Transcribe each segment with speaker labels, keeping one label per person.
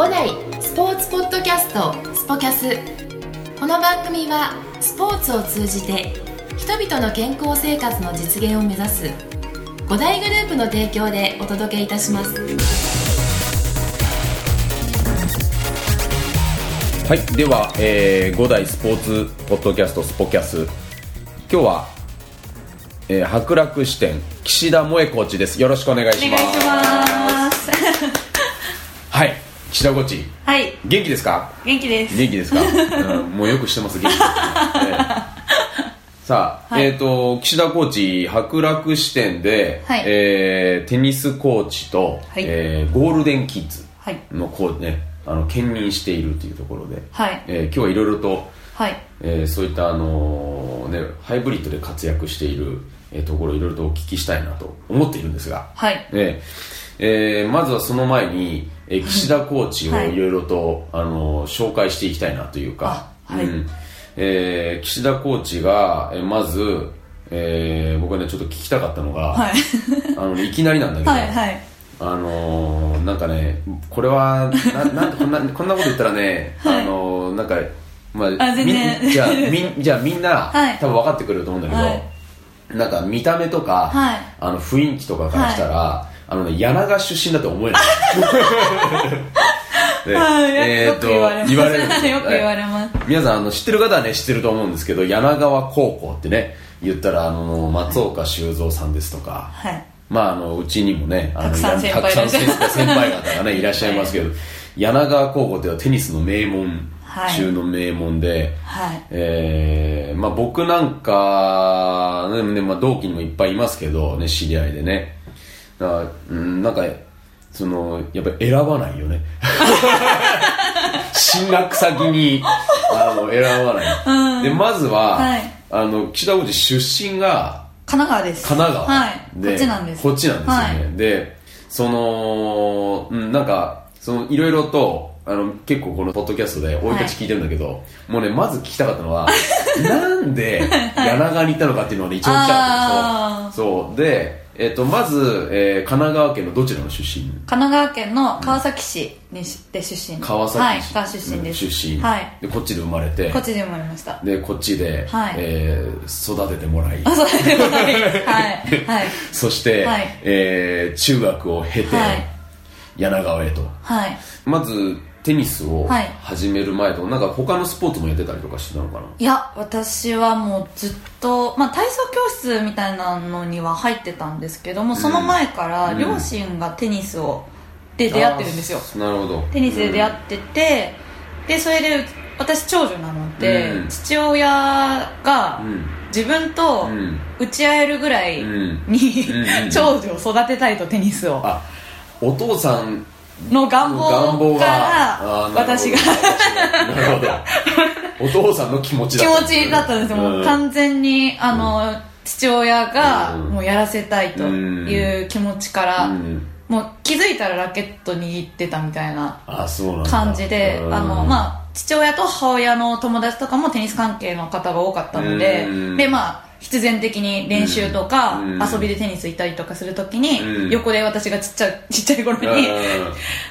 Speaker 1: 五代スポーツポッドキャストスポキャス。この番組はスポーツを通じて人々の健康生活の実現を目指す五大グループの提供でお届けいたします。
Speaker 2: はい、では、えー、5代スポーツポッドキャストスポキャス。今日は、えー、博楽支店岸田萌コーチです。よろしくお願いします
Speaker 3: お願いします
Speaker 2: はい。岸田コーチ
Speaker 3: はい
Speaker 2: 元気ですか？
Speaker 3: 元気です。
Speaker 2: 元気ですか、うん、もうよくしてます元気。です、ねえーさあ、
Speaker 3: はい。
Speaker 2: えっ、と岸田コーチ博楽支店で、
Speaker 3: はい。
Speaker 2: えーテニスコーチと、
Speaker 3: はい。
Speaker 2: えーゴールデンキッズ
Speaker 3: はい。
Speaker 2: のコーねあの兼任しているというところで、
Speaker 3: はい。
Speaker 2: えー今日はいろいろと
Speaker 3: はい。
Speaker 2: えーそういったあのーね、ハイブリッドで活躍している、えーところをいろいろとお聞きしたいなと思っているんですが、
Speaker 3: はい。
Speaker 2: えーえーまずはその前に、えー岸田コーチを
Speaker 3: はい。
Speaker 2: いろいろと、あのー紹介していきたいなというか、
Speaker 3: あはい。
Speaker 2: うん。えー岸田コーチが、えーまず、えー僕はねちょっと聞きたかったのが、
Speaker 3: はい。
Speaker 2: あのねいきなりなんだけど、
Speaker 3: はいはい。
Speaker 2: あのー、なんかね、これは、ななんこんな、こんなこと言ったらね、
Speaker 3: はい。
Speaker 2: あのー、なんか、まあ、
Speaker 3: あ
Speaker 2: みんじゃあ、みん、じゃあみんな、
Speaker 3: はい。
Speaker 2: 多分分かってくれると思うんだけど、
Speaker 3: はい。
Speaker 2: なんか見た目とか、
Speaker 3: はい。
Speaker 2: あの雰囲気とかからしたら、あのね、柳川出身だと思えない。えー
Speaker 3: よく言われ
Speaker 2: る。
Speaker 3: よく言われます。
Speaker 2: 皆さんあの知ってる方はね知ってると思うんですけど柳川高校ってね言ったらあの松岡修造さんですとか、
Speaker 3: はい。
Speaker 2: まあ、あのうちにもねあの
Speaker 3: たくさん先輩
Speaker 2: 方がねいらっしゃいますけど、柳川高校っていうのはテニスの名門
Speaker 3: はい。
Speaker 2: 中の名門で、
Speaker 3: はい。
Speaker 2: えーまあ、僕なんか、ねねまあ、同期にもいっぱいいますけど、ね、知り合いでねだからうんなんかそのやっぱり選ばないよね。進学先にあの選ばない、でまずは、
Speaker 3: はい。
Speaker 2: あの岸田王子出身が
Speaker 3: 神奈川です。
Speaker 2: 神奈川、
Speaker 3: はい。こっちなんです。
Speaker 2: こっちなんですよね、
Speaker 3: はい。
Speaker 2: でその、うん、なんかそのいろいろとあの結構このポッドキャストで生い。立ち聞いてるんだけど、もうねまず聞きたかったのは なんで柳川に行ったのかっていうのがね一番聞きたかったんですよ。そう。で、えっとまず、えー神奈川県のどちらの出身？
Speaker 3: 神奈川県の川崎市にしで出身。
Speaker 2: 川崎市、
Speaker 3: はい川出身です。
Speaker 2: 出身、
Speaker 3: はい。
Speaker 2: でこっちで生まれて。
Speaker 3: こっちで生まれました。
Speaker 2: でこっちで、
Speaker 3: はい。
Speaker 2: えー育ててもらい。
Speaker 3: あそうですはいはい。
Speaker 2: そして、
Speaker 3: はい。
Speaker 2: えー中学を経て、
Speaker 3: はい。
Speaker 2: 柳川へと。
Speaker 3: はい。
Speaker 2: まずテニスを
Speaker 3: はい
Speaker 2: 始める前と、なんか他のスポーツもやってたりとかしてたのかな？い
Speaker 3: や私はもうずっと、まあ、体操教室みたいなのには入ってたんですけども、その前から両親がテニスをで出会ってるんですよ。
Speaker 2: なるほど。
Speaker 3: テニスで出会ってて、でそれで私長女なので、
Speaker 2: うん。
Speaker 3: 父親が
Speaker 2: うん。
Speaker 3: 自分と
Speaker 2: うん。
Speaker 3: 打ち合えるぐらい
Speaker 2: うん。
Speaker 3: に、
Speaker 2: うん。うん。
Speaker 3: 長女を育てたいとテニスを。
Speaker 2: あお父さん
Speaker 3: の願望から私が。
Speaker 2: なるほど。お父さんの気持ちだ
Speaker 3: 気
Speaker 2: った
Speaker 3: 持ちだったんですよ、も
Speaker 2: う
Speaker 3: うん完全にあの、父親が
Speaker 2: うん。
Speaker 3: もうやらせたいという気持ちから、
Speaker 2: うん。
Speaker 3: もう気づいたらラケット握ってたみたいな感じで、
Speaker 2: うん。
Speaker 3: あのまあ父親と母親の友達とかもテニス関係の方が多かったので、
Speaker 2: うん。
Speaker 3: でまあ必然的に練習とか、
Speaker 2: うん。
Speaker 3: 遊びでテニス行ったりとかするときに、
Speaker 2: うん。
Speaker 3: 横で私がちっちゃいちっちゃい頃に、
Speaker 2: うん。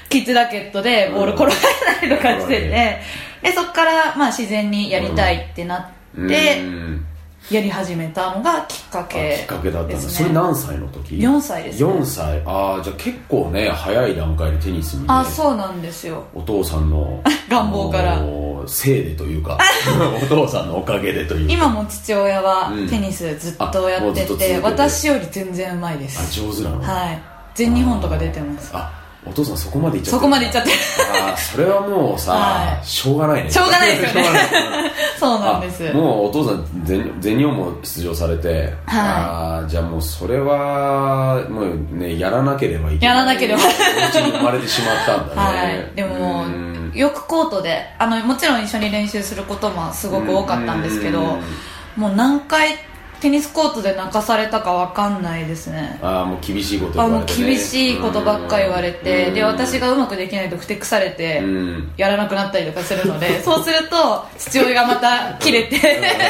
Speaker 3: キッズラケットでボール転がしたりとかしてて、
Speaker 2: うん。
Speaker 3: でそこからまあ自然にやりたいってなって、
Speaker 2: うん
Speaker 3: やり始めたのがきっか
Speaker 2: あ
Speaker 3: け
Speaker 2: きっかけだったんだ
Speaker 3: ですね。
Speaker 2: それ何歳の時
Speaker 3: ？4歳ですね。
Speaker 2: 4歳。ああじゃあ結構ね早い段階でテニスにね
Speaker 3: あそうなんですよ。
Speaker 2: お父さんの
Speaker 3: 願望から。
Speaker 2: せいでというか お父さんのおかげでというか。
Speaker 3: 今も父親は
Speaker 2: うん。
Speaker 3: テニスずっとやってて,、
Speaker 2: ずっと続けて
Speaker 3: 私より全然うまいで
Speaker 2: あ
Speaker 3: す
Speaker 2: 上手なの？
Speaker 3: はい。全日本とか出てます。
Speaker 2: あお父さんそこまで行っちゃってる。
Speaker 3: そこまで行っちゃってる。
Speaker 2: あーそれはもうさ、
Speaker 3: はい。
Speaker 2: しょうがないね。
Speaker 3: しょうがないですよね。そうなんです。
Speaker 2: あもうお父さん全全日本も出場されて、あーじゃあもうそれはもうねやらなければいけない。
Speaker 3: やらなければ。
Speaker 2: お家に生まれてしまったんだね。
Speaker 3: はい、でも
Speaker 2: うん。
Speaker 3: よくコートであのもちろん一緒に練習することもすごく多かったんですけど
Speaker 2: うん。
Speaker 3: もう何回テニスコートで泣かされたかわかんないですね。
Speaker 2: ああもう厳しいこと
Speaker 3: あもう
Speaker 2: 言われて、ね、
Speaker 3: 厳しいことばっかり言われて。
Speaker 2: うん。
Speaker 3: で私がうまくできないとふてくされて
Speaker 2: うん。
Speaker 3: やらなくなったりとかするので そうすると父親がまた切れて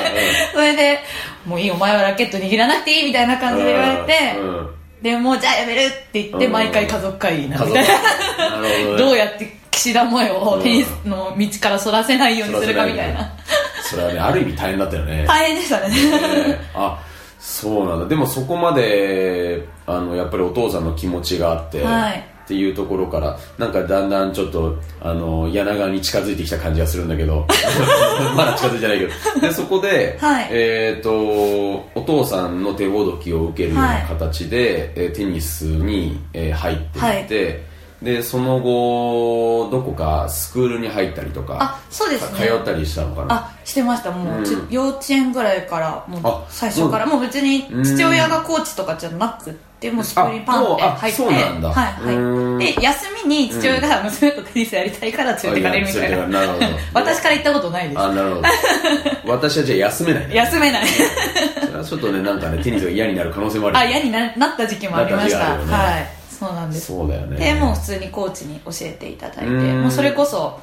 Speaker 3: それで「もういいお前はラケット握らなくていい」みたいな感じで言われて
Speaker 2: うん。
Speaker 3: でもうじゃあやめるって言って
Speaker 2: うん。
Speaker 3: 毎回家族会議な
Speaker 2: 家族
Speaker 3: みたいな
Speaker 2: なるほど、
Speaker 3: うやって岸田萌をテニスの道からそらせないようにするかみたいな
Speaker 2: それはねある意味大変だったよね。
Speaker 3: 大変でしたね。
Speaker 2: ね。あそうなんだ。でもそこまであのやっぱりお父さんの気持ちがあって、
Speaker 3: はい。
Speaker 2: っていうところからなんかだんだんちょっとあの柳川に近づいてきた感じがするんだけど まだ近づいてないけど。でそこで、
Speaker 3: はい。
Speaker 2: えっ、とお父さんの手ほどきを受けるような形で、えーテニスに、えー入っていって、でその後どこかスクールに入ったりとか
Speaker 3: あそうですね。
Speaker 2: 通ったりしたのかな？
Speaker 3: あしてました。もう、
Speaker 2: うん。
Speaker 3: ち幼稚園ぐらいからもう
Speaker 2: あ
Speaker 3: 最初から。もう別に父親がコーチとかじゃなくってもうスクールにパンって入って
Speaker 2: そうなんだ。
Speaker 3: はいはい。で休みに父親が娘とテニスやりたいから連れてかれるみたいな。
Speaker 2: なるほど。
Speaker 3: 私から行ったことないです。
Speaker 2: あなるほど。私はじゃあ休めない。ね
Speaker 3: 休めない。
Speaker 2: それはちょっとねなんかねテニスが嫌になる可能性もある。
Speaker 3: あ嫌にななった時期もありました。
Speaker 2: ね。
Speaker 3: はいそうなんです。
Speaker 2: そうだよね。
Speaker 3: でもう普通にコーチに教えていただいて。
Speaker 2: うん。
Speaker 3: もうそれこそ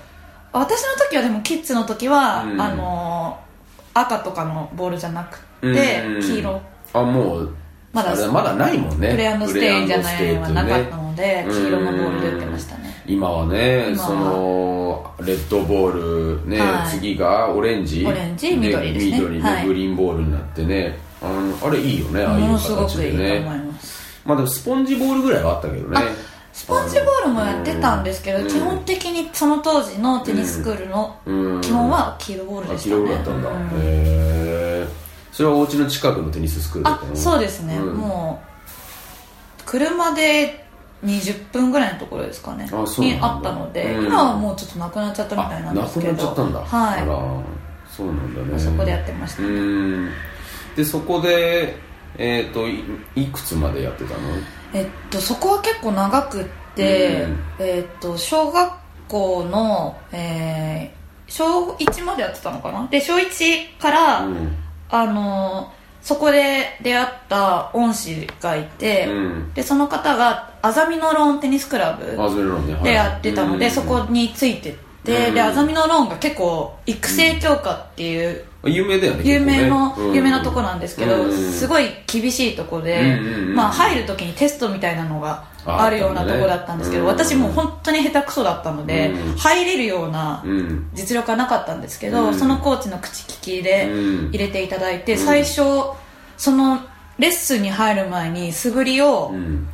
Speaker 3: 私の時はでもキッズの時は、
Speaker 2: うん。
Speaker 3: あのー赤とかのボールじゃなく
Speaker 2: うん。
Speaker 3: て黄色。
Speaker 2: あもう
Speaker 3: まだ
Speaker 2: まだないもんね。
Speaker 3: Play and Stay じゃないのはなかった
Speaker 2: ね
Speaker 3: ので、黄色のボールで打ってましたね。
Speaker 2: 今はねその red ball ね、
Speaker 3: はい。
Speaker 2: 次がオレンジ。
Speaker 3: オレンジ緑ですね。
Speaker 2: 緑で
Speaker 3: はい。
Speaker 2: green ball になってね。あのあれいいよねああいう
Speaker 3: ものすごくいいと
Speaker 2: 形でね
Speaker 3: ま
Speaker 2: あでもスポンジボールぐらいはあったけどね。
Speaker 3: スポンジボールもやってたんですけど、
Speaker 2: うん。
Speaker 3: 基本的にその当時のテニススクールの
Speaker 2: うん。
Speaker 3: 基本は黄色ボールでしたね。
Speaker 2: 色だったんだ、
Speaker 3: うん。
Speaker 2: へえそれはお家の近くのテニススクールだった
Speaker 3: あ
Speaker 2: の
Speaker 3: そうですね、
Speaker 2: うん
Speaker 3: もう車で20分ぐらいのところですかね。にあったので、
Speaker 2: うん。
Speaker 3: 今はもうちょっとなくなっちゃったみたいなんですけど。
Speaker 2: あなくなっちゃったんだ。
Speaker 3: はい。
Speaker 2: そうなんだね。
Speaker 3: そこでやってました、
Speaker 2: うーん。でそこでえっ、といいくつまでやってたの？
Speaker 3: えっとそこは結構長くって、
Speaker 2: うん。
Speaker 3: えっと小学校の、えー小1までやってたのかな？で小1から、
Speaker 2: うん。
Speaker 3: あのーそこで出会った恩師がいて、
Speaker 2: うん。
Speaker 3: でその方がアザミノローンテニスクラブでやってたので、
Speaker 2: うん
Speaker 3: そこについてって、
Speaker 2: うん。
Speaker 3: でアザミノローンが結構育成強化っていう
Speaker 2: 有名だよね
Speaker 3: 有名の、
Speaker 2: ね。
Speaker 3: 有名なとこなんですけど、
Speaker 2: うん。
Speaker 3: すごい厳しいとこで、
Speaker 2: うんうんうん
Speaker 3: まあ、入る時にテストみたいなのが
Speaker 2: あ
Speaker 3: あるようなとこだったんですけど、
Speaker 2: うん
Speaker 3: 私もう本当に下手くそだったので、
Speaker 2: うん。
Speaker 3: 入れるような
Speaker 2: うん。
Speaker 3: 実力はなかったんですけど、
Speaker 2: うん。
Speaker 3: そのコーチの口利きで
Speaker 2: うん。
Speaker 3: 入れていただいて、
Speaker 2: うん。
Speaker 3: 最初そのレッスンに入る前に素振りを
Speaker 2: うん。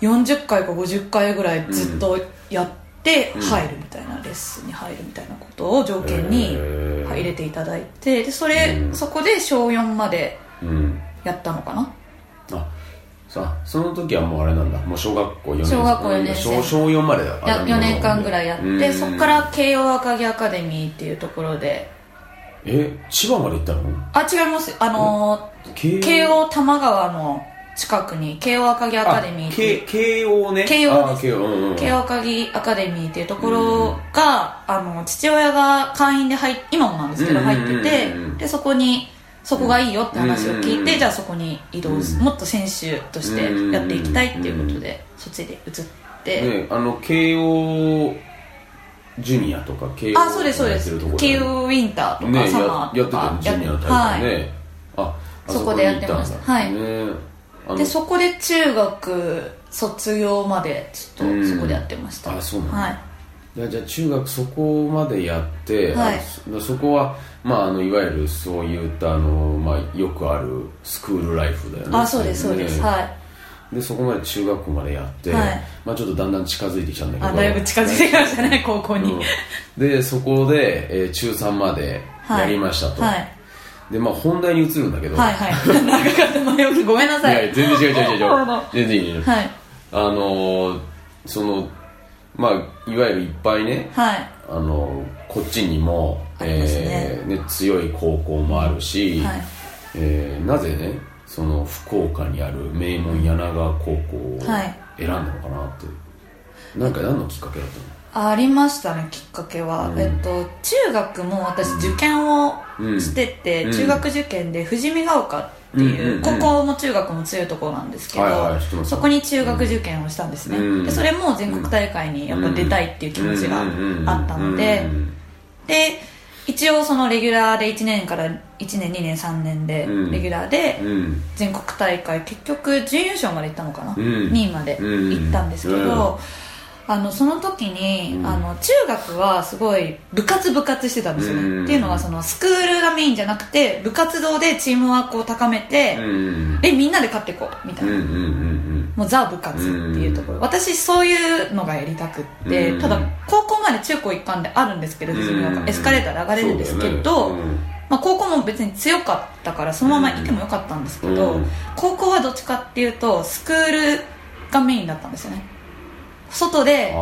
Speaker 3: 40回か50回ぐらいずっとやって
Speaker 2: うん
Speaker 3: 入るみたいな、レッスンに入るみたいなことを条件に入れていただいてでそれ、
Speaker 2: うん。
Speaker 3: そこで小4まで
Speaker 2: うん。
Speaker 3: やったのかな？
Speaker 2: あさあその時はもうあれなんだ。もう小学校4年生。
Speaker 3: 小学校四年生。
Speaker 2: 小小4までだ。
Speaker 3: や4年間ぐらいやって、
Speaker 2: うん。
Speaker 3: そこから慶応赤城アカデミーっていうところで。
Speaker 2: え千葉まで行ったの？
Speaker 3: あ違います。あの
Speaker 2: 慶
Speaker 3: 応？多摩川の近くに慶応赤城アカデミーっていう。
Speaker 2: 慶応ね。
Speaker 3: 慶応です。
Speaker 2: あ慶応うんうん
Speaker 3: 慶応赤城アカデミーっていうところが、あの父親が会員で入っ今もなんですけど
Speaker 2: うん
Speaker 3: 入ってて、
Speaker 2: うん。うんうん
Speaker 3: でそこにそこがいいよって話を聞いて、
Speaker 2: うんうんうん
Speaker 3: じゃあそこに移動す、
Speaker 2: うん
Speaker 3: もっと選手としてやっていきたいっていうことで、そっちで移って、
Speaker 2: ねあの慶応ジュニアとか慶応
Speaker 3: あそうですそうです。慶応ウィンターとか、
Speaker 2: ね
Speaker 3: サマ
Speaker 2: ややって
Speaker 3: ーとか
Speaker 2: たのジュニアの大
Speaker 3: はい。
Speaker 2: 会ね、ああ
Speaker 3: そこでやってました。はい。
Speaker 2: ね
Speaker 3: でそこで中学卒業までちょっとそこでやってました、
Speaker 2: あそうなんだ。
Speaker 3: はい。
Speaker 2: じゃあ中学そこまでやって、
Speaker 3: はい。
Speaker 2: あそそこは、まあ、あのいわゆるそういったあの、まあ、よくあるスクールライフだよね。
Speaker 3: あそうですそうです、
Speaker 2: ね。
Speaker 3: はい。
Speaker 2: でそこまで中学校までやって、
Speaker 3: はい。
Speaker 2: まあ、ちょっとだんだん近づいてきたんだけど。
Speaker 3: あだいぶ近づいてきましたね高校に、
Speaker 2: うんでそこで、えー中3までやりましたと、
Speaker 3: はい
Speaker 2: でまあ本題に移るんだけど、
Speaker 3: はいはい。長かった前置きごめんなさい。
Speaker 2: いや全然違う違う違う。違う 全然いいよ
Speaker 3: はい。
Speaker 2: あのーそのまあいわゆるいっぱいね
Speaker 3: はい。
Speaker 2: あのこっちにも
Speaker 3: ね。
Speaker 2: えーね強い高校もあるし、
Speaker 3: はい。
Speaker 2: えーなぜねその福岡にある名門柳川高校を
Speaker 3: はい。
Speaker 2: 選んだのかなって、なんか何のきっかけだったの？
Speaker 3: ありましたねきっかけは、
Speaker 2: うん。
Speaker 3: えっと中学も私受験をしてて、
Speaker 2: うん。
Speaker 3: 中学受験で富士見ヶ丘っていう、高校も中学も強いところなんですけど、そこに中学受験をしたんですね、
Speaker 2: うん。
Speaker 3: でそれも全国大会にやっぱ出たいっていう気持ちがあったので、で一応そのレギュラーで1年から1年2年3年で
Speaker 2: うん。
Speaker 3: レギュラーで全国大会結局準優勝まで行ったのかな、
Speaker 2: うん。
Speaker 3: 2位まで行ったんですけど、
Speaker 2: うん
Speaker 3: あのその時に、
Speaker 2: うん。
Speaker 3: あの中学はすごい部活部活してたんですよね、
Speaker 2: うん。
Speaker 3: っていうのはそのスクールがメインじゃなくて部活動でチームワークを高めて、
Speaker 2: うん。
Speaker 3: でみんなで勝っていこうみたいな、もうザ部活っていうところ、私そういうのがやりたくって、
Speaker 2: うん。
Speaker 3: ただ高校まで中高一貫であるんですけど、エスカレーターで上がれるんですけど、まあ、高校も別に強かったからそのままいてもよかったんですけど、
Speaker 2: うん。
Speaker 3: 高校はどっちかっていうとスクールがメインだったんですよね外で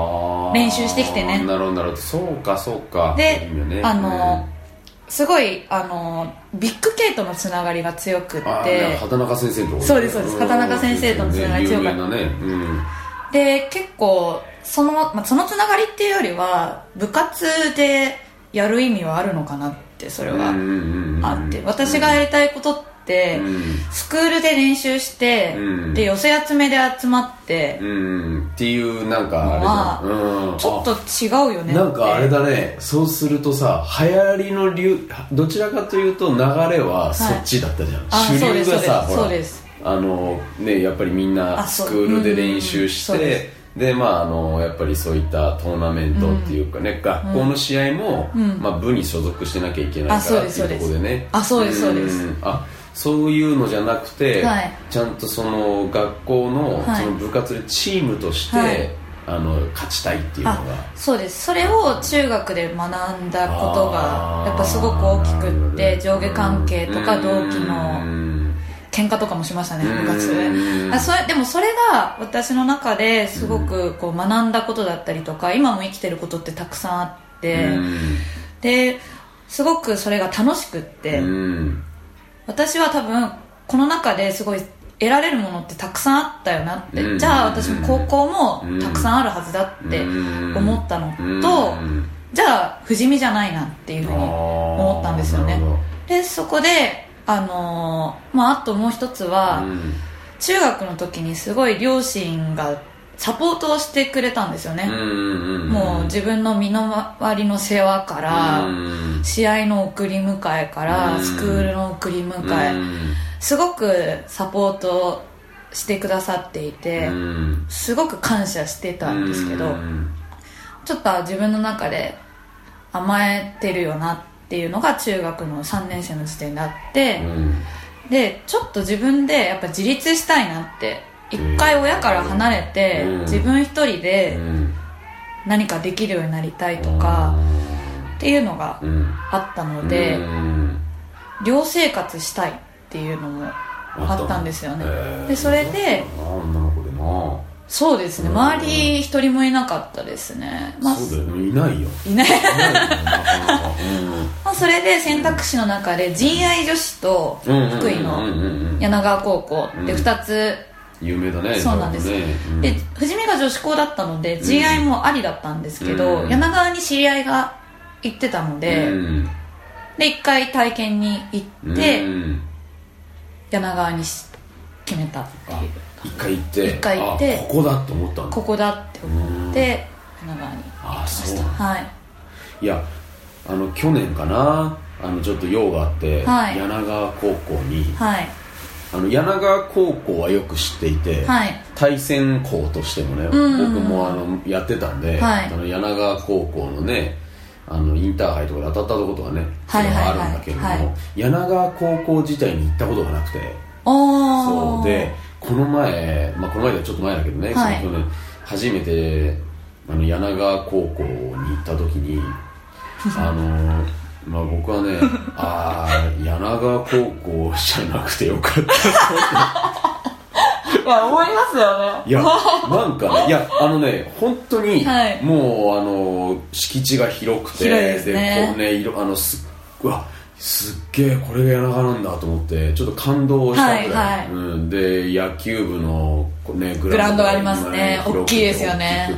Speaker 3: 練習してきてね。
Speaker 2: なるほどなるほど。そうかそうか。
Speaker 3: で
Speaker 2: ね。
Speaker 3: あの、すごいあのビッグケイとのつながりが強くって。
Speaker 2: 畑中先生と
Speaker 3: そうですそうです。畑中先生とのつながり強かった。
Speaker 2: ねうん。
Speaker 3: で結構その,、まあ、そのつながりっていうよりは部活でやる意味はあるのかなってそれはあって。私がやりたいことって、スクールで練習して、
Speaker 2: うん。
Speaker 3: で寄せ集めで集まって、
Speaker 2: うん、うん、っていうなんかあれじゃん、うん、
Speaker 3: ちょっと違うよねって。
Speaker 2: なんかあれだね。そうするとさ流行りの流どちらかというと流れはそっちだったじゃん、
Speaker 3: あ
Speaker 2: 主流がさほら
Speaker 3: です。
Speaker 2: あのねやっぱりみんなスクールで練習してでまああのやっぱりそういったトーナメントっていうかね、学校の試合も、
Speaker 3: うん。
Speaker 2: まあ、部に所属してなきゃいけない
Speaker 3: あ
Speaker 2: からっていうところでね。
Speaker 3: あそうですそうです。
Speaker 2: ん。あそういうのじゃなくて、
Speaker 3: はい。
Speaker 2: ちゃんとその学校の,、
Speaker 3: はい。
Speaker 2: その部活でチームとして、
Speaker 3: はい。
Speaker 2: あの勝ちたいっていうのが。
Speaker 3: あそうです。それを中学で学んだことがやっぱすごく大きくって上下関係とか同期の喧嘩とかもしましたね部活
Speaker 2: うん
Speaker 3: で。あそれでもそれが私の中ですごくこう学んだことだったりとか今も生きてることってたくさんあって。ですごくそれが楽しくって。
Speaker 2: うん
Speaker 3: 私は多分この中ですごい得られるものってたくさんあったよなって、
Speaker 2: うん。
Speaker 3: じゃあ私も高校もたくさんあるはずだって思ったのと、じゃあ不死身じゃないなっていうふうに思ったんですよね。でそこであのーまああともう一つは、中学の時にすごい両親がサポートをしてくれたんですよね、もう自分の身の回りの世話から、試合の送り迎えから、スクールの送り迎え、すごくサポートしてくださっていて、すごく感謝してたんですけど、ちょっと自分の中で甘えてるよなっていうのが中学の3年生の時点であって、でちょっと自分でやっぱ自立したいなって一回親から離れて、
Speaker 2: うん。
Speaker 3: 自分一人で何かできるようになりたいとか、っていうのがあったので、寮生活したいっていうのもあったんですよね。でそれで
Speaker 2: 女の子でな。
Speaker 3: そうですね。周り一人もいなかったですね。まあ
Speaker 2: そうだよね。いないよ。
Speaker 3: いない。まあそれで選択肢の中で陣愛女子と
Speaker 2: うん。
Speaker 3: 福井の柳川高校で
Speaker 2: うん。
Speaker 3: 2つ
Speaker 2: 有名だね
Speaker 3: そうなんです。
Speaker 2: ね。うん。
Speaker 3: で富士見が女子校だったので陣愛もありだったんですけど
Speaker 2: うん。
Speaker 3: 柳川に知り合いが行ってたので
Speaker 2: うん。
Speaker 3: で一回体験に行って
Speaker 2: うん。
Speaker 3: 柳川にし決めたっていう。
Speaker 2: 一回行って。
Speaker 3: 一回行って
Speaker 2: あここだと思った
Speaker 3: ここだって思って柳川に
Speaker 2: あそう。
Speaker 3: はい。
Speaker 2: いやあの去年かなあのちょっと用があって、
Speaker 3: はい。
Speaker 2: 柳川高校に
Speaker 3: はい
Speaker 2: あの柳川高校はよく知っていて、
Speaker 3: はい。
Speaker 2: 対戦校としてもね、僕もあのやってたんで、
Speaker 3: はい。
Speaker 2: あの柳川高校のねあのインターハイとかで当たったことがね、
Speaker 3: はいは
Speaker 2: あるんだけれども、
Speaker 3: はい。
Speaker 2: 柳川高校自体に行ったことがなくて。
Speaker 3: お
Speaker 2: そうでこの前、まあ、この前はちょっと前だけどね、
Speaker 3: はい。
Speaker 2: その去年初めてあの柳川高校に行った時に あのまあ僕はねああ柳川高校じゃなくてよかった。
Speaker 3: いや思いますよね。
Speaker 2: いやなんかねいやあのね本当に、
Speaker 3: はい。
Speaker 2: もうあの敷地が広くて
Speaker 3: ですね。
Speaker 2: こうね色あのすうわすっげえこれが柳川なんだと思ってちょっと感動したぐらい、
Speaker 3: はいはい。
Speaker 2: うん、で野球部の、ね、グ
Speaker 3: グラウンドがありますね。大きいですよね。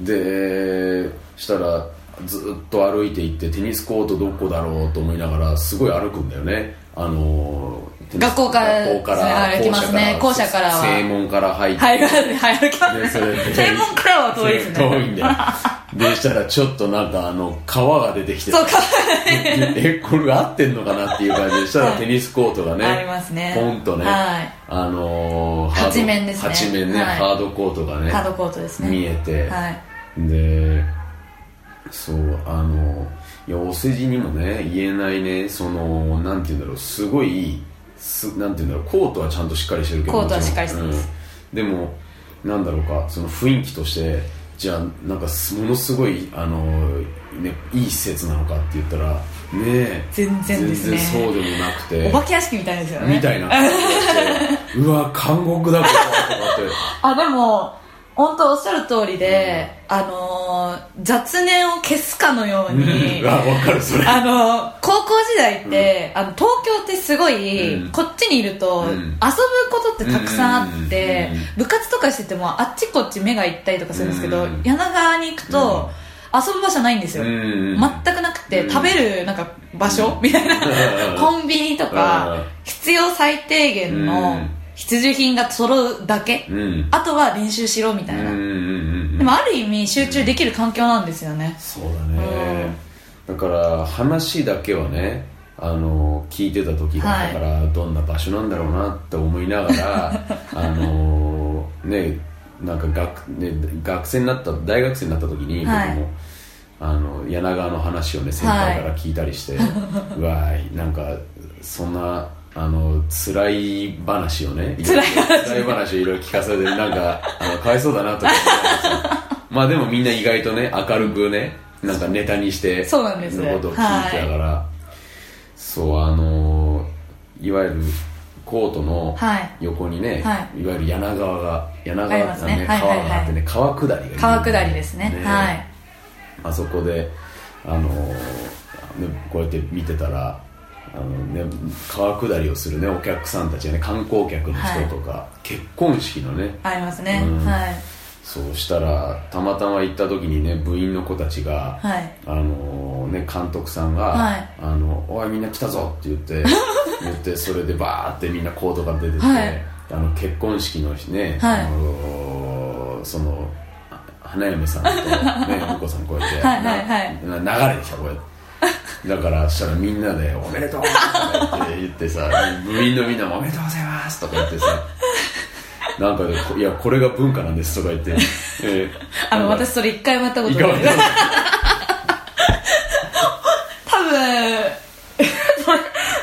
Speaker 2: でしたらずっと歩いていってテニスコートどこだろうと思いながらすごい歩くんだよね。あのー
Speaker 3: 学校から
Speaker 2: 学校から
Speaker 3: 歩きますね。校舎からは。
Speaker 2: 正門から入って、
Speaker 3: はきます。正門からは遠いですね。
Speaker 2: 遠いんだよ。でしたらちょっとなんかあの川が出てきて。
Speaker 3: そうか
Speaker 2: えこれ合ってんのかなっていう感じでしたらテニスコートがね
Speaker 3: ありますね。
Speaker 2: ポンとね、
Speaker 3: はい。
Speaker 2: あのーハード
Speaker 3: 八面ですね。
Speaker 2: 八面ね、
Speaker 3: はい。
Speaker 2: ハードコートがね
Speaker 3: ハードコートですね。
Speaker 2: 見えて、
Speaker 3: はい。
Speaker 2: でそうあのいやお世辞にもね言えないねそのなんて言うんだろうすごいすなんて言うんだろうコートはちゃんとしっかりしてるけど
Speaker 3: コートはしっかりしてます。
Speaker 2: うん。でもなんだろうかその雰囲気としてじゃあなんかすものすごいあの、ね、いい施設なのかって言ったらねえ
Speaker 3: 全然ね。
Speaker 2: 全然そうでもなくて
Speaker 3: お化け屋敷みたいですよね。
Speaker 2: みたいな うわ監獄だこれとかって。
Speaker 3: あでも本当おっしゃる通りで、あのー雑念を消すかのように
Speaker 2: うわ分かるそれ。
Speaker 3: あの高校時代って、あの東京ってすごい、
Speaker 2: うん。
Speaker 3: こっちにいると、
Speaker 2: うん。
Speaker 3: 遊ぶことってたくさんあって、
Speaker 2: うん
Speaker 3: 部活とかしててもあっちこっち目が行ったりとかするんですけど、
Speaker 2: うん
Speaker 3: 柳川に行くと、遊ぶ場所ないんですよ、
Speaker 2: うん
Speaker 3: 全くなくて、
Speaker 2: うん。
Speaker 3: 食べるなんか場所、みたいな、
Speaker 2: うん。
Speaker 3: コンビニとか、
Speaker 2: うん。
Speaker 3: 必要最低限
Speaker 2: う
Speaker 3: の
Speaker 2: ん
Speaker 3: 必需品が揃うだけ、
Speaker 2: うん。
Speaker 3: あとは練習しろみたいな、
Speaker 2: うんうんうん
Speaker 3: でもある意味集中できる環境なんですよね、
Speaker 2: そうだね、だから話だけはねあの聞いてた時があったから、どんな場所なんだろうなって思いながら あのねなんか学,、ね、学生になった大学生になった時に僕も、
Speaker 3: はい
Speaker 2: あの柳川の話をね先輩から聞いたりして、うわーいなんかそんなあの辛い話をね
Speaker 3: 辛い話。
Speaker 2: 辛い話をいろいろ聞かされてなんか あのかわいそうだなと思って。まあでもみんな意外とね明るくねなんかネタにして
Speaker 3: そうなんです
Speaker 2: のことを聞いてたから、そうあのいわゆるコートの
Speaker 3: はい。
Speaker 2: 横にね、、
Speaker 3: はい。
Speaker 2: わゆる柳川が柳川
Speaker 3: ありますね。はいはいはい。
Speaker 2: 川があってね川下りが有名
Speaker 3: 川下りですね。はい。
Speaker 2: あそこであの、ね、こうやって見てたらあの、ね、川下りをする、ね、お客さんたちがね観光客の人とか、結婚式のね。
Speaker 3: ありますね、
Speaker 2: うん。
Speaker 3: はい。
Speaker 2: そうしたらたまたま行った時にね部員の子たちが、
Speaker 3: はい。
Speaker 2: あのね、監督さんが「
Speaker 3: はい。
Speaker 2: あのおいみんな来たぞ」って言って 言ってそれでバーってみんなコートが出てて、
Speaker 3: はい。
Speaker 2: あの結婚式のね、
Speaker 3: はい。
Speaker 2: あのそのあ花嫁さんとね 婿さんこうやって
Speaker 3: はいはいはい。
Speaker 2: な流れてきたこうやってだからしたらみんなで「おめでとう」とか言って言ってさ部員のみんなも「おめでとうございます」とか言ってさなんかこいやこれが文化なんですとか言って、えー
Speaker 3: あの私それ一回もやったことない
Speaker 2: がですか
Speaker 3: 多分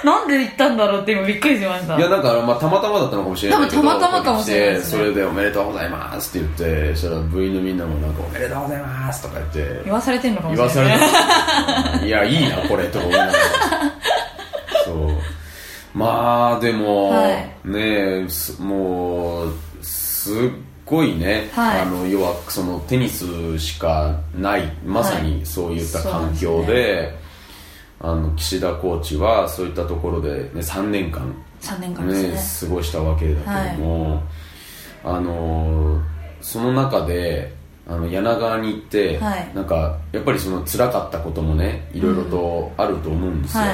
Speaker 3: なんで行ったんだろうって今びっくりしました。
Speaker 2: いやなんか、まあ、たまたまだったのかもしれないけど
Speaker 3: 多分たまたまかもしれないですね。
Speaker 2: それで「おめでとうございます」って言ってそしたら部員のみんなもなんか「おめでとうございます」とか言って。
Speaker 3: 言わされてんのかもし
Speaker 2: 言
Speaker 3: れない
Speaker 2: わされたい。やいいなこれとか思いながら。そう。まあでも、
Speaker 3: はい
Speaker 2: ねすもうすっごいね、
Speaker 3: はい。
Speaker 2: あの要はそのテニスしかないまさにそういった環境で,、あの岸田コーチはそういったところで、ね、3年間
Speaker 3: 3年間ですね。
Speaker 2: ね、過ごしたわけだけども、あのその中であの柳川に行って、
Speaker 3: はい。
Speaker 2: なんかやっぱりその辛かったこともねいろいろとあると思うんですよ、
Speaker 3: は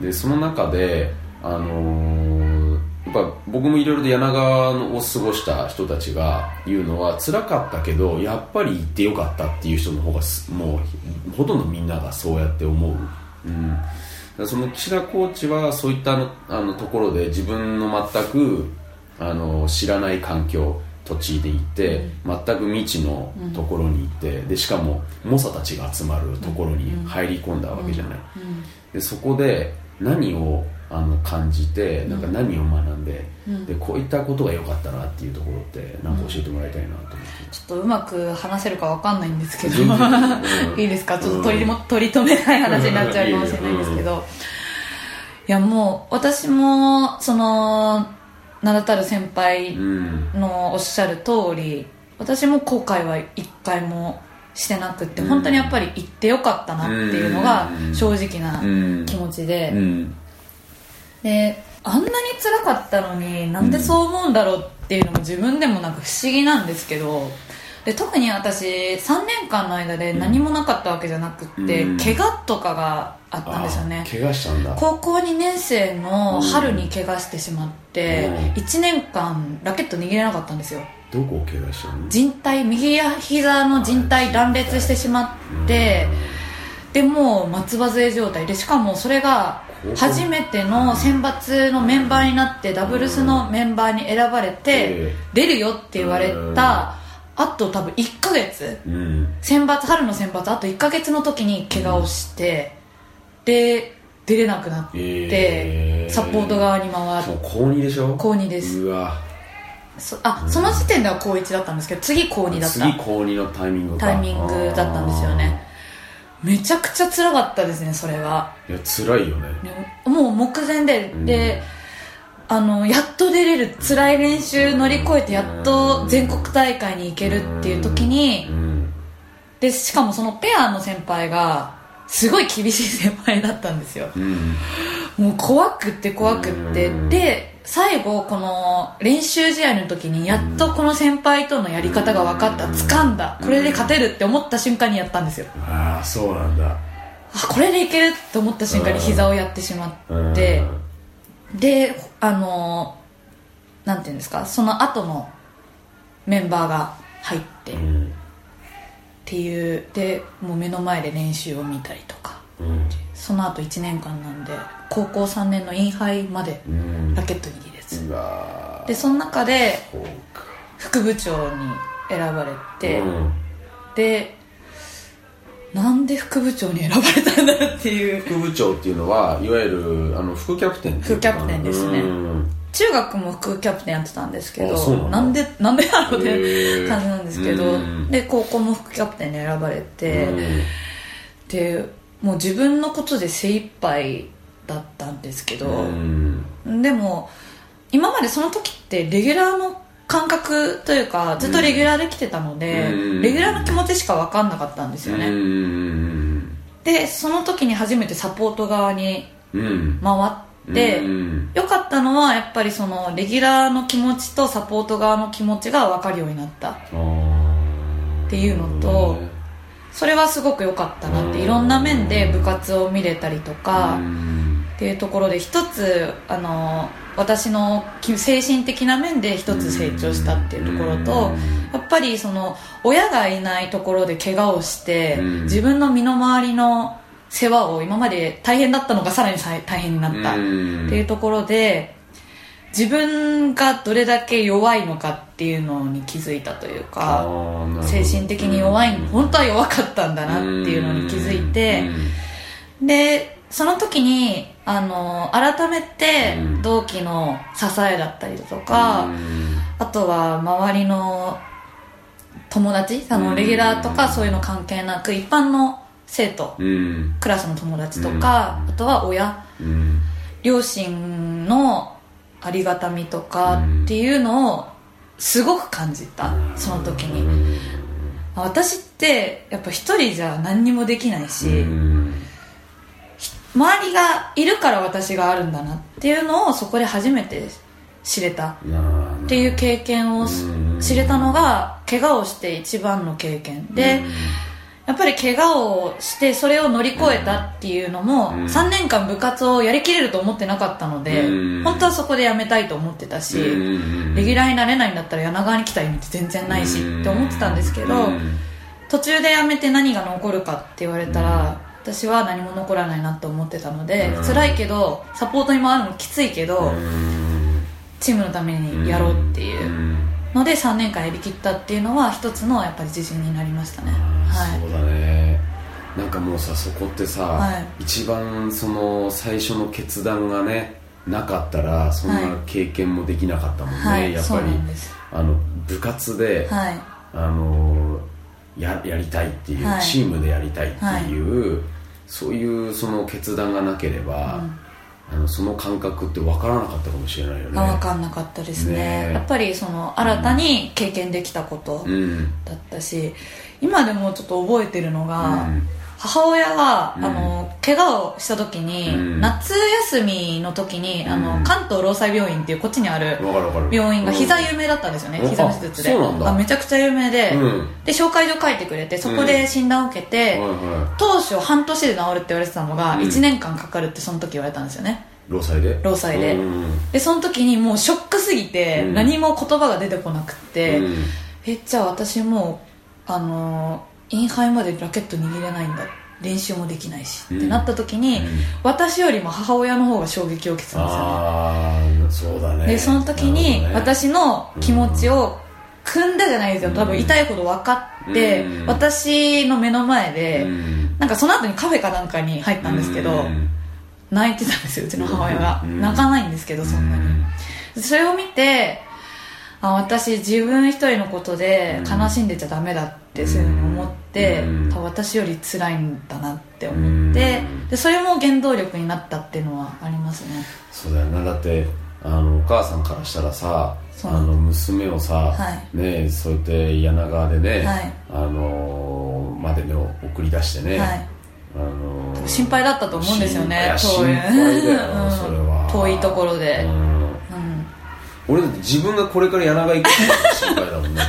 Speaker 3: い。
Speaker 2: でその中であのやっぱ僕もいろいろと柳川を過ごした人たちが言うのは辛かったけどやっぱり行ってよかったっていう人の方がすもうほとんどみんながそうやって思う、うん、その岸田コーチはそういったあのあのところで自分の全くあの知らない環境土地で行って、全く未知のところに行って、でしかも猛者たちが集まるところに入り込んだわけじゃない、でそこで何をあの感じてなんか何を学んで,、でこういったことが良かったなっていうところってなんか教えてもらいたいなと思って、
Speaker 3: ちょっとうまく話せるかわかんないんですけど。
Speaker 2: うん
Speaker 3: いいですか？ちょっと取りも、取り留めない話になっちゃうかもしれないんですけど、いやもう私もその名だたる先輩
Speaker 2: うん
Speaker 3: のおっしゃる通り私も後悔は一回もしてなくって、本当にやっぱり行ってよかったなっていうのが
Speaker 2: うん。
Speaker 3: 正直な
Speaker 2: うん
Speaker 3: 気持ちで、
Speaker 2: うん
Speaker 3: であんなに辛かったのになんでそう思うんだろうっていうのも自分でもなんか不思議なんですけどで特に私3年間の間で何もなかったわけじゃなくって、
Speaker 2: うん。
Speaker 3: 怪我とかがあったんですよね。
Speaker 2: あ怪我したんだ。
Speaker 3: 高校2年生の春に怪我してしまって、
Speaker 2: うん。
Speaker 3: 1年間ラケット握れなかったんですよ。
Speaker 2: どこを怪我したの？
Speaker 3: 靭帯右や膝の靭帯断裂してしまってでもう松葉杖状態。でしかもそれが初めての選抜のメンバーになってダブルスのメンバーに選ばれて
Speaker 2: え
Speaker 3: 出るよって言われたあと多分1ヶ月。
Speaker 2: うん。
Speaker 3: 選抜春の選抜あと1ヶ月の時に怪我をしてで出れなくなって、
Speaker 2: えー
Speaker 3: サポート側に回っ
Speaker 2: そう高2でしょ？
Speaker 3: 高2です。
Speaker 2: うわ。
Speaker 3: そあその時点では高1だったんですけど次高2だった。
Speaker 2: 次高2のタイミングか。
Speaker 3: タイミングだったんですよねめちゃくちゃ辛かったですねそれが。
Speaker 2: いや辛いよね。
Speaker 3: ねもう目前で、
Speaker 2: ん。
Speaker 3: であのやっと出れる辛い練習乗り越えてやっと全国大会に行けるっていう時に
Speaker 2: うん。
Speaker 3: でしかもそのペアの先輩がすごい厳しい先輩だったんですよ。
Speaker 2: うん。
Speaker 3: もう怖くって怖くって。
Speaker 2: うん。
Speaker 3: で最後この練習試合の時にやっとこの先輩とのやり方が分かった掴んだこれで勝てるって思った瞬間にやったんですよ。
Speaker 2: ああそうなんだ。
Speaker 3: あこれでいけるって思った瞬間に膝をやってしまってであのなんていうんですかその後のメンバーが入ってっ
Speaker 2: うん。
Speaker 3: ていうでもう目の前で練習を見たりとか
Speaker 2: う。ん
Speaker 3: その後1年間なんで高校3年のインハイまで
Speaker 2: うん。
Speaker 3: ラケット握れず。
Speaker 2: うわ
Speaker 3: でその中で副部長に選ばれて、
Speaker 2: うん。
Speaker 3: でなんで副部長に選ばれたんだっていう。
Speaker 2: 副部長っていうのはいわゆるあの副キャプテン
Speaker 3: 副キャプテンですね。
Speaker 2: うん。
Speaker 3: 中学も副キャプテンやってたんですけどなんでなんでやろうって感じなんですけど
Speaker 2: うん。
Speaker 3: で高校も副キャプテンに選ばれて、
Speaker 2: うん。
Speaker 3: でもう自分のことで精一杯だったんですけど、
Speaker 2: うん。
Speaker 3: でも今までその時ってレギュラーの感覚というかずっとレギュラーで来てたので、
Speaker 2: うん。
Speaker 3: レギュラーの気持ちしか分かんなかったんですよね、
Speaker 2: うん。
Speaker 3: でその時に初めてサポート側に
Speaker 2: うん。
Speaker 3: 回って、
Speaker 2: うん。
Speaker 3: 良かったのはやっぱりそのレギュラーの気持ちとサポート側の気持ちが分かるようになったっていうのとそれはすごく良かったなっていろんな面で部活を見れたりとかっていうところで一つあの私の精神的な面で一つ成長したっていうところとやっぱりその親がいないところで怪我をして自分の身の回りの世話を今まで大変だったのがさらに大変になったっていうところで自分がどれだけ弱いのかっていうのに気づいたというか精神的に弱い本当は弱かったんだなっていうのに気づいてでその時にあの改めて
Speaker 2: うん。
Speaker 3: 同期の支えだったりだとかあとは周りの友達あ
Speaker 2: うん。
Speaker 3: のレギュラーとかそういうの関係なく一般の生徒
Speaker 2: うん。
Speaker 3: クラスの友達とかあとは親。
Speaker 2: うん。
Speaker 3: 両親のありがたみとかっていうのをすごく感じたその時に。私ってやっぱ一人じゃ何にもできないし
Speaker 2: うん。
Speaker 3: 周りがいるから私があるんだなっていうのをそこで初めて知れたっていう経験を
Speaker 2: うん。
Speaker 3: 知れたのが怪我をして一番の経験でやっぱり怪我をしてそれを乗り越えたっていうのも
Speaker 2: うん。
Speaker 3: 3年間部活をやりきれると思ってなかったので
Speaker 2: うん。
Speaker 3: 本当はそこでやめたいと思ってたしレギュラーになれないんだったら柳川に来た意味って全然ないしって思ってたんですけど途中でやめて何が残るかって言われたら私は何も残らないなと思ってたので
Speaker 2: うん。
Speaker 3: 辛いけどサポートに回るのきついけどチームのためにやろうっていうので3年間やりきったっていうのは一つのやっぱり自信になりましたね。はい。
Speaker 2: そうだね。なんかもうさそこってさ、
Speaker 3: はい。
Speaker 2: 一番その最初の決断がねなかったらそん
Speaker 3: は
Speaker 2: な経験もできなかったもんね、
Speaker 3: はい。
Speaker 2: やっぱりあの部活で、
Speaker 3: はい。
Speaker 2: あのややりたいっていう、
Speaker 3: はい。
Speaker 2: チームでやりたいっていう、そういうその決断がなければ、あのその感覚って分からなかったかもしれないよね。
Speaker 3: あ分かんなかったですね。
Speaker 2: ね
Speaker 3: やっぱりその新たに経験できたこと
Speaker 2: うん
Speaker 3: だったし、今でもちょっと覚えてるのが、
Speaker 2: うん
Speaker 3: 母親が、
Speaker 2: うん。
Speaker 3: あの怪我をした時に、
Speaker 2: うん。
Speaker 3: 夏休みの時にあの、
Speaker 2: うん
Speaker 3: 関東労災病院っていうこっちにある病院が膝
Speaker 2: うん。
Speaker 3: 有名だったんですよね、
Speaker 2: うん
Speaker 3: 膝の手術で。
Speaker 2: あ
Speaker 3: めちゃくちゃ有名で、
Speaker 2: うん。
Speaker 3: で紹介状書いてくれてそこで診断を受けて、当初半年で治るって言われてたのが
Speaker 2: うん。
Speaker 3: 1年間かかるってその時言われたんですよね。
Speaker 2: い労災で？
Speaker 3: 労災で。
Speaker 2: うん。
Speaker 3: でその時にもうショックすぎて
Speaker 2: うん。
Speaker 3: 何も言葉が出てこなくって、
Speaker 2: うん。
Speaker 3: えじゃあ私もうあのーインハイまでラケット握れないんだ。練習もできないし、
Speaker 2: うん。
Speaker 3: ってなった時に、
Speaker 2: うん。
Speaker 3: 私よりも母親の方が衝撃を受けてたんですよね。
Speaker 2: そうだね。
Speaker 3: でその時に
Speaker 2: ね
Speaker 3: 私の気持ちを組んだじゃないですよ。多分痛いほど分かって、
Speaker 2: うん。
Speaker 3: 私の目の前で、
Speaker 2: うん。
Speaker 3: なんかその後にカフェかなんかに入ったんですけど、
Speaker 2: うん。
Speaker 3: 泣いてたんですようちの母親が、
Speaker 2: うん。
Speaker 3: 泣かないんですけどそんなに、それを見てあ私自分一人のことで悲しんでちゃダメだってそういうふうに思って、私より辛いんだなって思って、
Speaker 2: うん。
Speaker 3: でそれも原動力になったっていうのはありますね。
Speaker 2: そうだよな。だってあのお母さんからしたらさあの娘をさ、
Speaker 3: はい。
Speaker 2: ねそうやって柳川でね、
Speaker 3: はい。
Speaker 2: あのまでね送り出してね、
Speaker 3: はい。
Speaker 2: あの
Speaker 3: 心配だったと思うんですよね
Speaker 2: 心
Speaker 3: 遠い。
Speaker 2: 配だよ、
Speaker 3: うん。
Speaker 2: それは。
Speaker 3: 遠いところで。
Speaker 2: うん
Speaker 3: うん
Speaker 2: 俺だって自分がこれから柳川行くのが心配だもんね。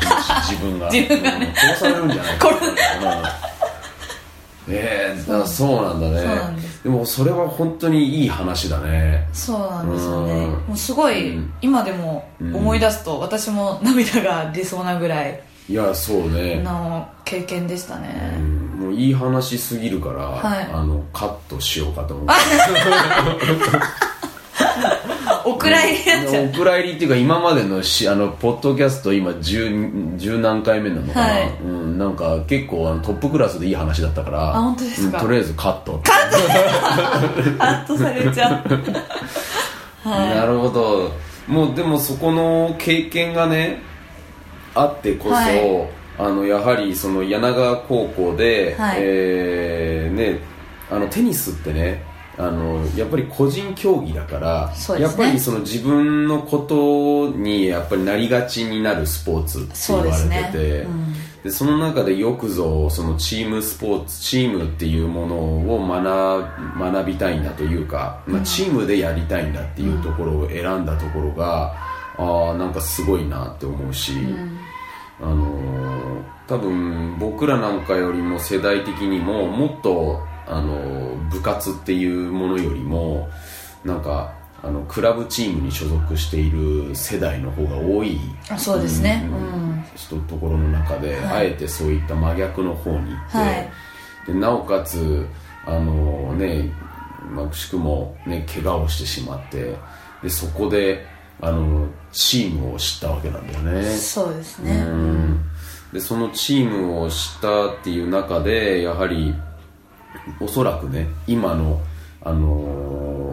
Speaker 2: 自分が。
Speaker 3: 自分がね。
Speaker 2: うん。殺されるんじゃないかうん。ええだからそうなんだね。
Speaker 3: で
Speaker 2: もそれは本当にいい話だね。
Speaker 3: そうなんですよね。
Speaker 2: うん。
Speaker 3: もうすごい、
Speaker 2: うん。
Speaker 3: 今でも思い出すと、私も涙が出そうなぐらい。
Speaker 2: いやそうね、
Speaker 3: の経験でした
Speaker 2: う
Speaker 3: ね、
Speaker 2: ん。もういい話すぎるから、
Speaker 3: はい。
Speaker 2: あのカットしようかと思って
Speaker 3: お蔵入りになっちゃう。
Speaker 2: お蔵入りっていうか今までのしあのポッドキャスト今十十何回目なのかな、
Speaker 3: はい。
Speaker 2: うん、なんか結構あのトップクラスでいい話だったから
Speaker 3: あ本当ですか？
Speaker 2: うんとりあえずカット？
Speaker 3: カットされちゃう。はい。
Speaker 2: なるほど。もうでもそこの経験がねあってこそ、
Speaker 3: はい。
Speaker 2: あのやはりその柳川高校で、
Speaker 3: はい。
Speaker 2: えーね、あのテニスってねあのやっぱり個人競技だから、
Speaker 3: ね。
Speaker 2: やっぱりその自分のことにやっぱりなりがちになるスポーツって言われてて
Speaker 3: ね。うん。
Speaker 2: でその中でよくぞそのチームスポーツチームっていうものを学学びたいんだというか、まあ、チームでやりたいんだっていうところを選んだところが、ああなんかすごいなって思うし、
Speaker 3: うん。
Speaker 2: あのー多分僕らなんかよりも世代的にももっと、あのー部活っていうものよりもなんかあのクラブチームに所属している世代の方が多い。
Speaker 3: あそうですね。
Speaker 2: うん。
Speaker 3: うん。
Speaker 2: 人ところの中で、
Speaker 3: はい。
Speaker 2: あえてそういった真逆の方に行って、
Speaker 3: はい。
Speaker 2: でなおかつあのねまあくしくもね怪我をしてしまってでそこであのチームを知ったわけなんだよね。
Speaker 3: そうですね。
Speaker 2: うん。でそのチームを知ったっていう中でやはりおそらくね今の、あの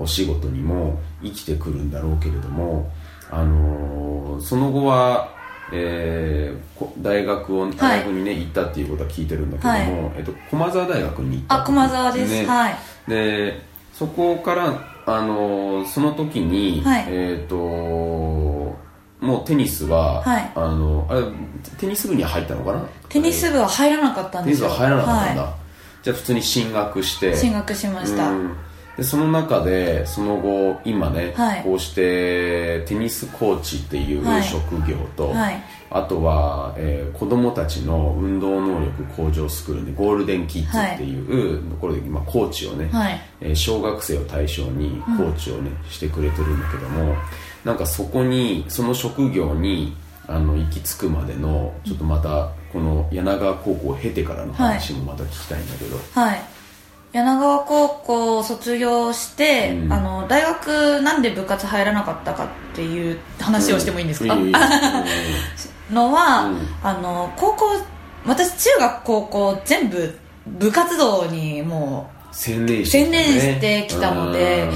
Speaker 2: ーお仕事にも生きてくるんだろうけれども、あのーその後は、えーこ大学を大学にね、行ったっていうことは聞いてるんだけども、えっと、駒澤大学に行った
Speaker 3: あ駒沢です、
Speaker 2: ね
Speaker 3: はい。
Speaker 2: でそこから、あのーその時に、
Speaker 3: はい。
Speaker 2: えっ、ともうテニスは、
Speaker 3: はい。
Speaker 2: あのあれテニス部には入ったのかな？
Speaker 3: テニス部は入らなかったん
Speaker 2: テニス
Speaker 3: ですよ
Speaker 2: は入らなかったんだ、
Speaker 3: は
Speaker 2: じゃあ普通に進学して。
Speaker 3: い、進学しました、
Speaker 2: うん。でその中でその後今ね、
Speaker 3: はい。
Speaker 2: こうしてテニスコーチっていう
Speaker 3: はい。
Speaker 2: 職業と、
Speaker 3: はい。
Speaker 2: あとは、えー子供たちの運動能力向上スクールでゴールデンキッズっていうところで今コーチをね、
Speaker 3: はい。
Speaker 2: えー小学生を対象にコーチをね、してくれてるんだけどもなんかそこにその職業にあの行き着くまでのちょっとまたこの柳川高校を経てからの話もまた聞きたいんだけど、
Speaker 3: はい。柳川高校を卒業して、
Speaker 2: うん。
Speaker 3: あの大学なんで部活入らなかったかっていう話をしてもいいんですか、
Speaker 2: いいよいい。よ
Speaker 3: のは、
Speaker 2: うん。
Speaker 3: あの高校私中学高校全部部活動にも
Speaker 2: 専念してきたね。
Speaker 3: 専念してきたので
Speaker 2: うん。
Speaker 3: う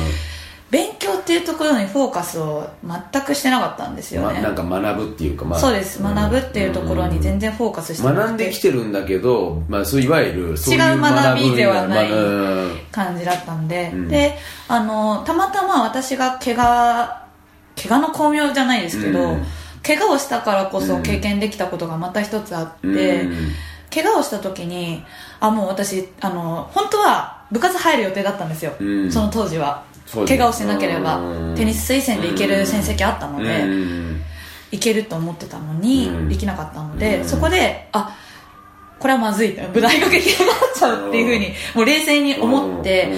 Speaker 3: 勉強っていうところにフォーカスを全くしてなかったんですよ
Speaker 2: ま、
Speaker 3: ね、
Speaker 2: なんか学ぶっていうか、まあ、
Speaker 3: そうです。学ぶっていうところに全
Speaker 2: 然
Speaker 3: 然フォーカスしてなくて。
Speaker 2: 学んできてるんだけど、まあ、そういわゆる
Speaker 3: 違う学びではない感じだったんで、
Speaker 2: うん。
Speaker 3: であのたまたま私が怪我怪我の巧妙じゃないですけど、
Speaker 2: うん。
Speaker 3: 怪我をしたからこそ
Speaker 2: うん。
Speaker 3: 経験できたことがまた一つあって、
Speaker 2: うん。
Speaker 3: 怪我をした時にあもう私あの本当は部活入る予定だったんですよ、
Speaker 2: うん。
Speaker 3: その当時は怪我をしてなければ
Speaker 2: うん。
Speaker 3: テニス推薦で行ける戦績あったので、
Speaker 2: うん。
Speaker 3: 行けると思ってたのに、
Speaker 2: うん。
Speaker 3: できなかったので、
Speaker 2: うん。
Speaker 3: そこであこれはまずい大学行けなくなっちゃうっていうふうにもう冷静に思って、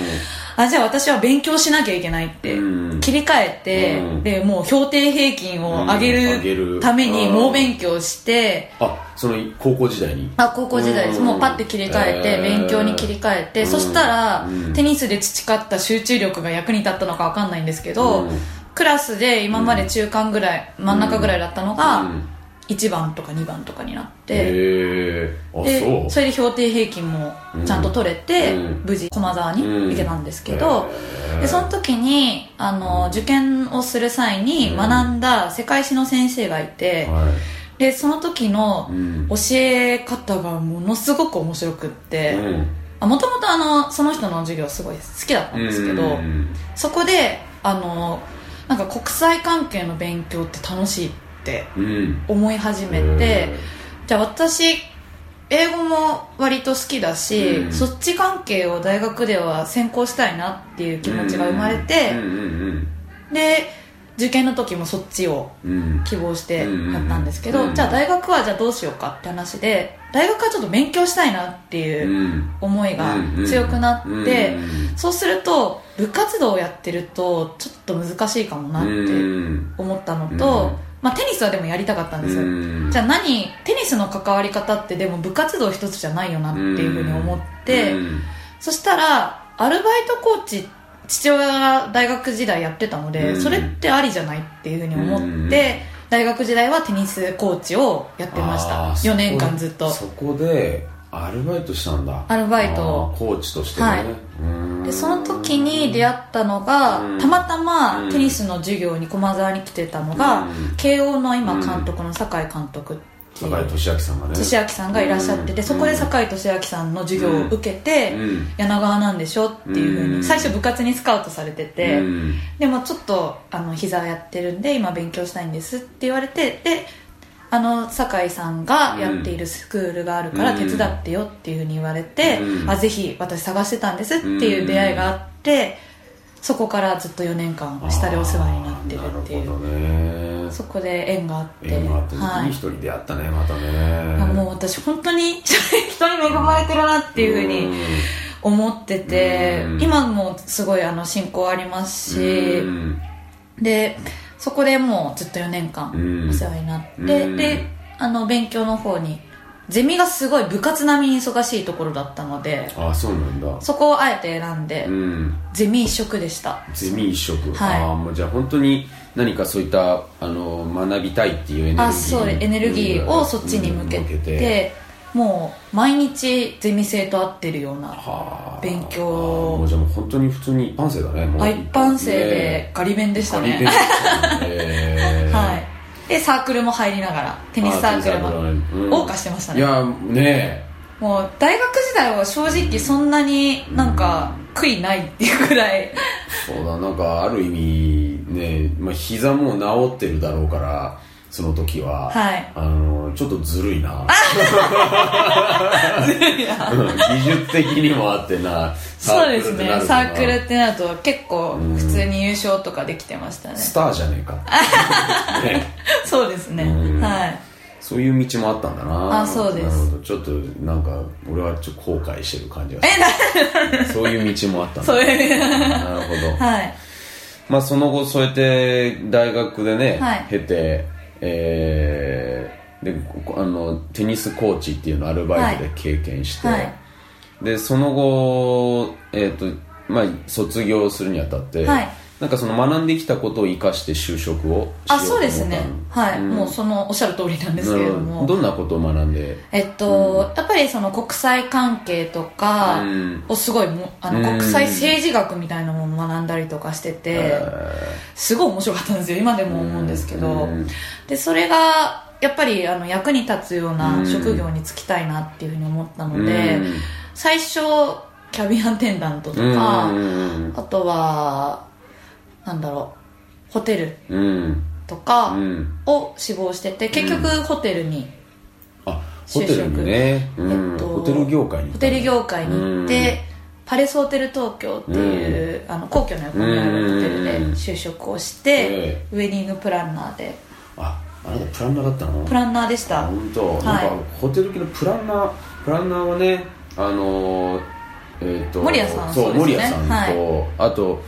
Speaker 3: あじゃあ私は勉強しなきゃいけないって
Speaker 2: うん
Speaker 3: 切り替えて、
Speaker 2: うん
Speaker 3: でもう評定平均を上げ
Speaker 2: る
Speaker 3: る。ために
Speaker 2: うん。
Speaker 3: 猛勉強して、
Speaker 2: あその高校時代に？
Speaker 3: あ高校時代です、
Speaker 2: うん。
Speaker 3: もうパッて切り替えて、
Speaker 2: へー。
Speaker 3: 勉強に切り替えて、
Speaker 2: うん。
Speaker 3: そしたら、
Speaker 2: うん。
Speaker 3: テニスで培った集中力が役に立ったのかわかんないんですけど、
Speaker 2: うん。
Speaker 3: クラスで今まで中間ぐらい、真ん中ぐらいだったのが、
Speaker 2: うん
Speaker 3: 1番とか2番とかになって、で
Speaker 2: そ
Speaker 3: れで評定平均もちゃんと取れて、
Speaker 2: うん。
Speaker 3: 無事駒沢に行けたんですけど、
Speaker 2: うん
Speaker 3: でその時にあの受験をする際に学んだ世界史の先生がいて、
Speaker 2: は
Speaker 3: でその時の
Speaker 2: うん。
Speaker 3: 教え方がものすごく面白くっ
Speaker 2: い
Speaker 3: てもともとその人の授業すごい好きだったんですけど、
Speaker 2: うん。
Speaker 3: そこであのなんか国際関係の勉強って楽しいって
Speaker 2: うん。
Speaker 3: 思い始めて、じゃあ私英語も割と好きだし、
Speaker 2: うん。
Speaker 3: そっち関係を大学では専攻したいなっていう気持ちが生まれて、で受験の時もそっちを希望してやったんですけど、
Speaker 2: うん。
Speaker 3: じゃあ大学はじゃあどうしようかって話で大学はちょっと勉強したいなっていううん。思いが強くなって、
Speaker 2: うん
Speaker 3: そうすると部活動をやってるとちょっと難しいかもなって
Speaker 2: うん
Speaker 3: 思ったのと、
Speaker 2: うん
Speaker 3: まあ、テニスはでもやりたかったんですよ、
Speaker 2: うん。
Speaker 3: じゃあ何テニスの関わり方ってでも部活動一つじゃないよなっていうふうに思って、
Speaker 2: うん。
Speaker 3: そしたらアルバイトコーチ父親が大学時代やってたので、
Speaker 2: うん。
Speaker 3: それってありじゃないっていうふうに思って、
Speaker 2: うん。
Speaker 3: 大学時代はテニスコーチをやってました。
Speaker 2: あー
Speaker 3: 4年間ずっと。
Speaker 2: そこでアルバイトしたんだ。
Speaker 3: アルバイト。
Speaker 2: コーチとしてね、
Speaker 3: はい。
Speaker 2: うん。
Speaker 3: でその時に出会ったのが、
Speaker 2: うん。
Speaker 3: たまたま
Speaker 2: うん。
Speaker 3: テニスの授業に駒沢に来てたのが、
Speaker 2: うん。
Speaker 3: 慶応の今監督の酒井監督っていう
Speaker 2: 坂井俊明さんがね。
Speaker 3: 俊明さんがいらっしゃってて、
Speaker 2: うん。
Speaker 3: そこで酒井俊明さんの授業を受けて、
Speaker 2: うん。
Speaker 3: 柳川なんでしょっていうふうに、
Speaker 2: うん。
Speaker 3: 最初部活にスカウトされてて、
Speaker 2: うん。
Speaker 3: でもちょっとあの膝やってるんで今勉強したいんですって言われてであの酒井さんがやっているスクールがあるから
Speaker 2: うん。
Speaker 3: 手伝ってよっていうふうに言われて、
Speaker 2: うん。
Speaker 3: あぜひ私探してたんですっていう出会いがあって、そこからずっっと4年間下でお世話になってるっていう。
Speaker 2: ね。
Speaker 3: そこで縁があって
Speaker 2: 縁があって、
Speaker 3: はい。
Speaker 2: いい人に出会ったねまた
Speaker 3: あ
Speaker 2: ね
Speaker 3: もう私本当に 人に恵まれてるなっていうふうに思ってて
Speaker 2: うん。
Speaker 3: 今もすごいあの進行ありますし
Speaker 2: うん。
Speaker 3: でそこでもうずっと4年間
Speaker 2: うん。
Speaker 3: お世話になって
Speaker 2: うん。
Speaker 3: であの勉強の方にゼミがすごい部活並みに忙しいところだったので
Speaker 2: あそうなんだ。
Speaker 3: そこをあえて選んで
Speaker 2: うん。
Speaker 3: ゼミ一色でした。
Speaker 2: ゼミ一色、
Speaker 3: はい。
Speaker 2: ああもうじゃあ本当に何かそういったあの学びたいっていうエネルギー
Speaker 3: あそうエネルギーをそっちに向け
Speaker 2: うん
Speaker 3: てもう毎日ゼミ生と会ってるような
Speaker 2: はあ。
Speaker 3: 勉強。
Speaker 2: もうじゃあもう本当に普通に一般生だねもう。
Speaker 3: あ一般生でガリ勉でしたね。
Speaker 2: え
Speaker 3: はい。でサークルも入りながらテニスサークルも謳歌してましたね。
Speaker 2: いやね
Speaker 3: もう大学時代は正直そんなになんか悔いないっていうくらい。
Speaker 2: そうだなんかある意味ね、まあ、膝も治ってるだろうからその時は、
Speaker 3: はい。
Speaker 2: あのちょっとずるいな。うん 技術的にもあってな
Speaker 3: そうですね。サークル
Speaker 2: ってなると
Speaker 3: 結構普通に優勝とかできてましたね。
Speaker 2: スターじゃねえか、ね、
Speaker 3: そうですね。
Speaker 2: うん。
Speaker 3: はい。
Speaker 2: そういう道もあったんだな。
Speaker 3: あそうです。
Speaker 2: なるほど。ちょっとなんか俺はちょっと後悔してる感じがする。そういう道もあったんだ。
Speaker 3: そういう。
Speaker 2: なるほど。
Speaker 3: はい。
Speaker 2: まあその後そうやって大学でね、
Speaker 3: はい。
Speaker 2: 経てえーでこあのテニスコーチっていうのをアルバイトで経験して、
Speaker 3: はい。
Speaker 2: でその後、えーとまあ、卒業するにあたって、
Speaker 3: はい
Speaker 2: なんかその学んできたことを生かして就職をしようと思ったの？
Speaker 3: あそうですね。はい、
Speaker 2: うん。
Speaker 3: もうそのおっしゃる通りなんですけれども。
Speaker 2: ど。どんなことを学んで？
Speaker 3: えっと、やっぱりその国際関係とか
Speaker 2: うん。
Speaker 3: をすごいもあの
Speaker 2: うん。
Speaker 3: 国際政治学みたいなものを学んだりとかしてて
Speaker 2: え
Speaker 3: すごい面白かったんですよ。今で
Speaker 2: ー
Speaker 3: も思うんですけど。
Speaker 2: うん。
Speaker 3: でそれがやっぱりあの役に立つよう
Speaker 2: う
Speaker 3: なん。職業に就きたいなっていうふうに思ったので
Speaker 2: うん。
Speaker 3: 最初キャビンアテンダントと
Speaker 2: うん
Speaker 3: か
Speaker 2: うん。
Speaker 3: あとはなんだろうホテル
Speaker 2: うん。
Speaker 3: とか
Speaker 2: うん。
Speaker 3: を志望してて結局ホテルに
Speaker 2: あホテルにね、うん。
Speaker 3: えっと
Speaker 2: ホテル業界に
Speaker 3: ホテル業界に行って、
Speaker 2: うん。
Speaker 3: パレスホテル東京っていう、あの皇居の横にあるホテルで
Speaker 2: うん。
Speaker 3: 就職をして、
Speaker 2: え
Speaker 3: ウェディングプランナーで。
Speaker 2: ああなたプランナーだったの？
Speaker 3: プランナーでした。
Speaker 2: 本当、
Speaker 3: はい。
Speaker 2: なんかホテル系のプランナープランナーはねあのーえー、と
Speaker 3: 守屋さん
Speaker 2: そう
Speaker 3: ね。
Speaker 2: 守屋さんと、
Speaker 3: は
Speaker 2: あと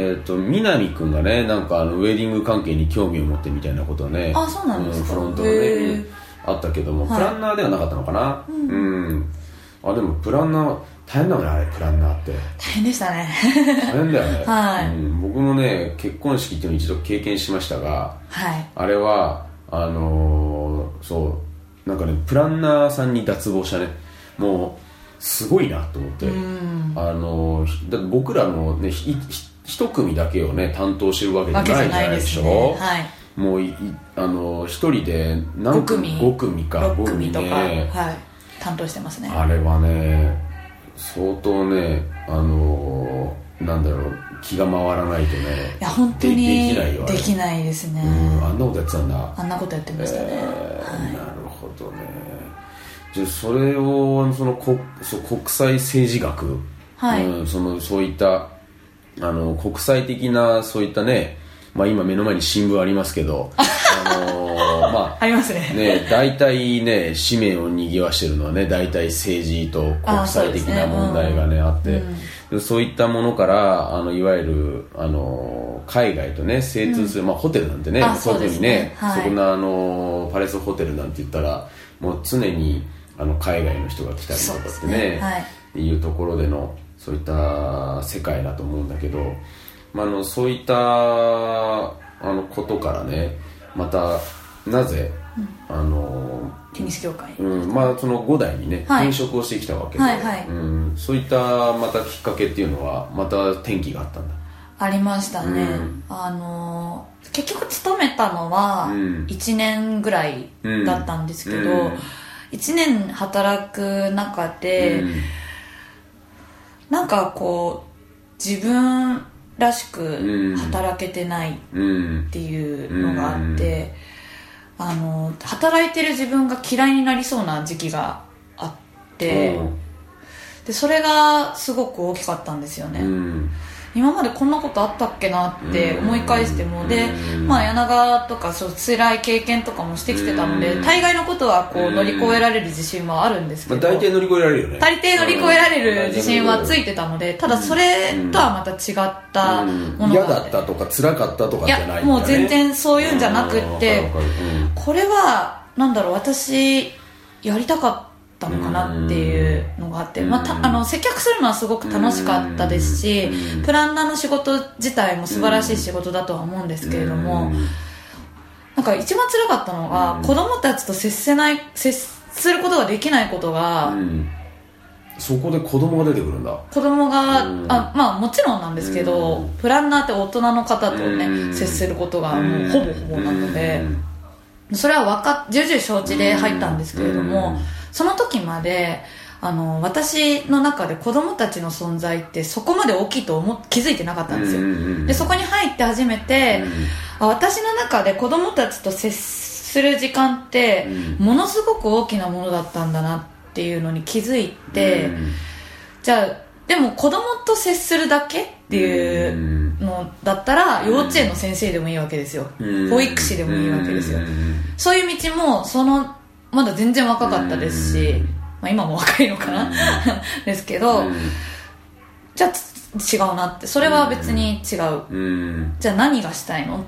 Speaker 2: えー、と南君がねなんかあのウェディング関係に興味を持ってみたいなことはね
Speaker 3: あそうなんですか？
Speaker 2: フロントがねあったけども、
Speaker 3: はい。
Speaker 2: プランナーではなかったのかな？うん、あでもプランナー大変だもんねあれプランナーって。
Speaker 3: 大変でしたね。
Speaker 2: 大変だよね、
Speaker 3: はい。
Speaker 2: うん、僕もね結婚式っていうのを一度経験しましたが
Speaker 3: はい。
Speaker 2: あれはあのーそうなんかねプランナーさんに脱帽したね。もうすごいなと思って、
Speaker 3: うん。
Speaker 2: あのーひだ僕らのねひひ一組だけをね担当してるわけじゃないじゃ
Speaker 3: ないで
Speaker 2: しょ、
Speaker 3: ねはい。
Speaker 2: もういいあのー一人で何
Speaker 3: 5組。
Speaker 2: 5組か。
Speaker 3: 6
Speaker 2: 5
Speaker 3: 組とか、
Speaker 2: ね。
Speaker 3: はい。担当してますね。
Speaker 2: あれはね相当ねあのーなんだろう気が回らないとね
Speaker 3: いや本当に
Speaker 2: でできない
Speaker 3: できないですね、
Speaker 2: うんあんなことやってたんだ。
Speaker 3: あんなことやってましたね、
Speaker 2: えーなるほどね。じゃあそれをそのこそう国際政治学、
Speaker 3: はい。
Speaker 2: うん、そのそういったあの国際的なそういったね、まあ、今目の前に新聞ありますけどあのーま
Speaker 3: ありますね。
Speaker 2: あね大体ね紙面を賑わしてるのはね大体政治と国際的な問題がねあってでそういったものからあのいわゆるあの海外とね精通する、まあ、ホテルなんてね
Speaker 3: あそう
Speaker 2: 特に
Speaker 3: ね
Speaker 2: そこのあのパレスホテルなんて言ったらもう常にあの海外の人が来たりとかってね
Speaker 3: い
Speaker 2: うところでのそういった世界だと思うんだけど、まあ、あのそういったあのことからねまたなぜ、あの
Speaker 3: テニス業界、
Speaker 2: うんまあ、その5代にね、
Speaker 3: はい。
Speaker 2: 転職をしてきたわけで、
Speaker 3: はいはい。
Speaker 2: うん、そういったまたきっかけっていうのはまた転機があったんだ。
Speaker 3: ありましたね、
Speaker 2: うん。
Speaker 3: あのー結局勤めたのは
Speaker 2: うん。
Speaker 3: 1年ぐらいだったんですけど、
Speaker 2: うん。
Speaker 3: 1年働く中で、
Speaker 2: うん
Speaker 3: なんかこう自分らし
Speaker 2: うん。
Speaker 3: く働けてないっ
Speaker 2: うん。
Speaker 3: ていうのがあって、あの働いてる自分が嫌いになりそうな時期があって、でそれがすごく大きかったんですよね、
Speaker 2: うん
Speaker 3: 今までこんなことあったっけなって思い返しても、
Speaker 2: うん。
Speaker 3: で
Speaker 2: うん
Speaker 3: まあ柳川とかそう辛い経験とかもしてきてたので、
Speaker 2: うん。
Speaker 3: 大概のことはこ
Speaker 2: う
Speaker 3: うん。乗り越えられる自信はあるんですけ
Speaker 2: まあ、
Speaker 3: ど、
Speaker 2: 大体乗り越えられるよね。
Speaker 3: 大抵乗り越えられる自信はついてたのでただそれとはまた違ったもの
Speaker 2: 嫌
Speaker 3: があって。
Speaker 2: だったとか辛かったとか
Speaker 3: い
Speaker 2: じゃないね。
Speaker 3: やもう全然そういうんじゃなくってこれはなんだろう私やりたかったのかなっていうのがあって、
Speaker 2: うん。
Speaker 3: まあ、たあの接客するのはすごく楽しかったですし、
Speaker 2: うん。
Speaker 3: プランナーの仕事自体も素晴らしい仕事だとは思うんですけれども、
Speaker 2: うん。
Speaker 3: なんか一番辛かったのが、
Speaker 2: うん。
Speaker 3: 子供たちと接せない接することができないことが、
Speaker 2: うん。そこで子供が出てくるんだ。
Speaker 3: 子供が、
Speaker 2: うん。
Speaker 3: あまあもちろんなんですけど、
Speaker 2: うん。
Speaker 3: プランナーって大人の方とね、
Speaker 2: うん。
Speaker 3: 接することがもうほぼほぼなので、
Speaker 2: うん。
Speaker 3: それはわか重々承知で入ったんですけれども、
Speaker 2: うん
Speaker 3: その時まであの私の中で子供たちの存在ってそこまで大きいと思っ気づいてなかったんですよ、でそこに入って初めて、あ私の中で子供たちと接する時間って
Speaker 2: うん。
Speaker 3: ものすごく大きなものだったんだなっていうのに気づいて、
Speaker 2: うん。
Speaker 3: じゃあでも子供と接するだけっていうのだったら幼稚園の先生でもいいわけですよ、
Speaker 2: うん。
Speaker 3: 保育士でもいいわけですよ、
Speaker 2: うん。
Speaker 3: そういう道もそのまだ全然若かったですし、
Speaker 2: うん。
Speaker 3: まあ、今も若いのかな、ですけど、
Speaker 2: うん。
Speaker 3: じゃあつ違うなって。それは別に違う、
Speaker 2: うん。
Speaker 3: じゃあ何がしたいの？っ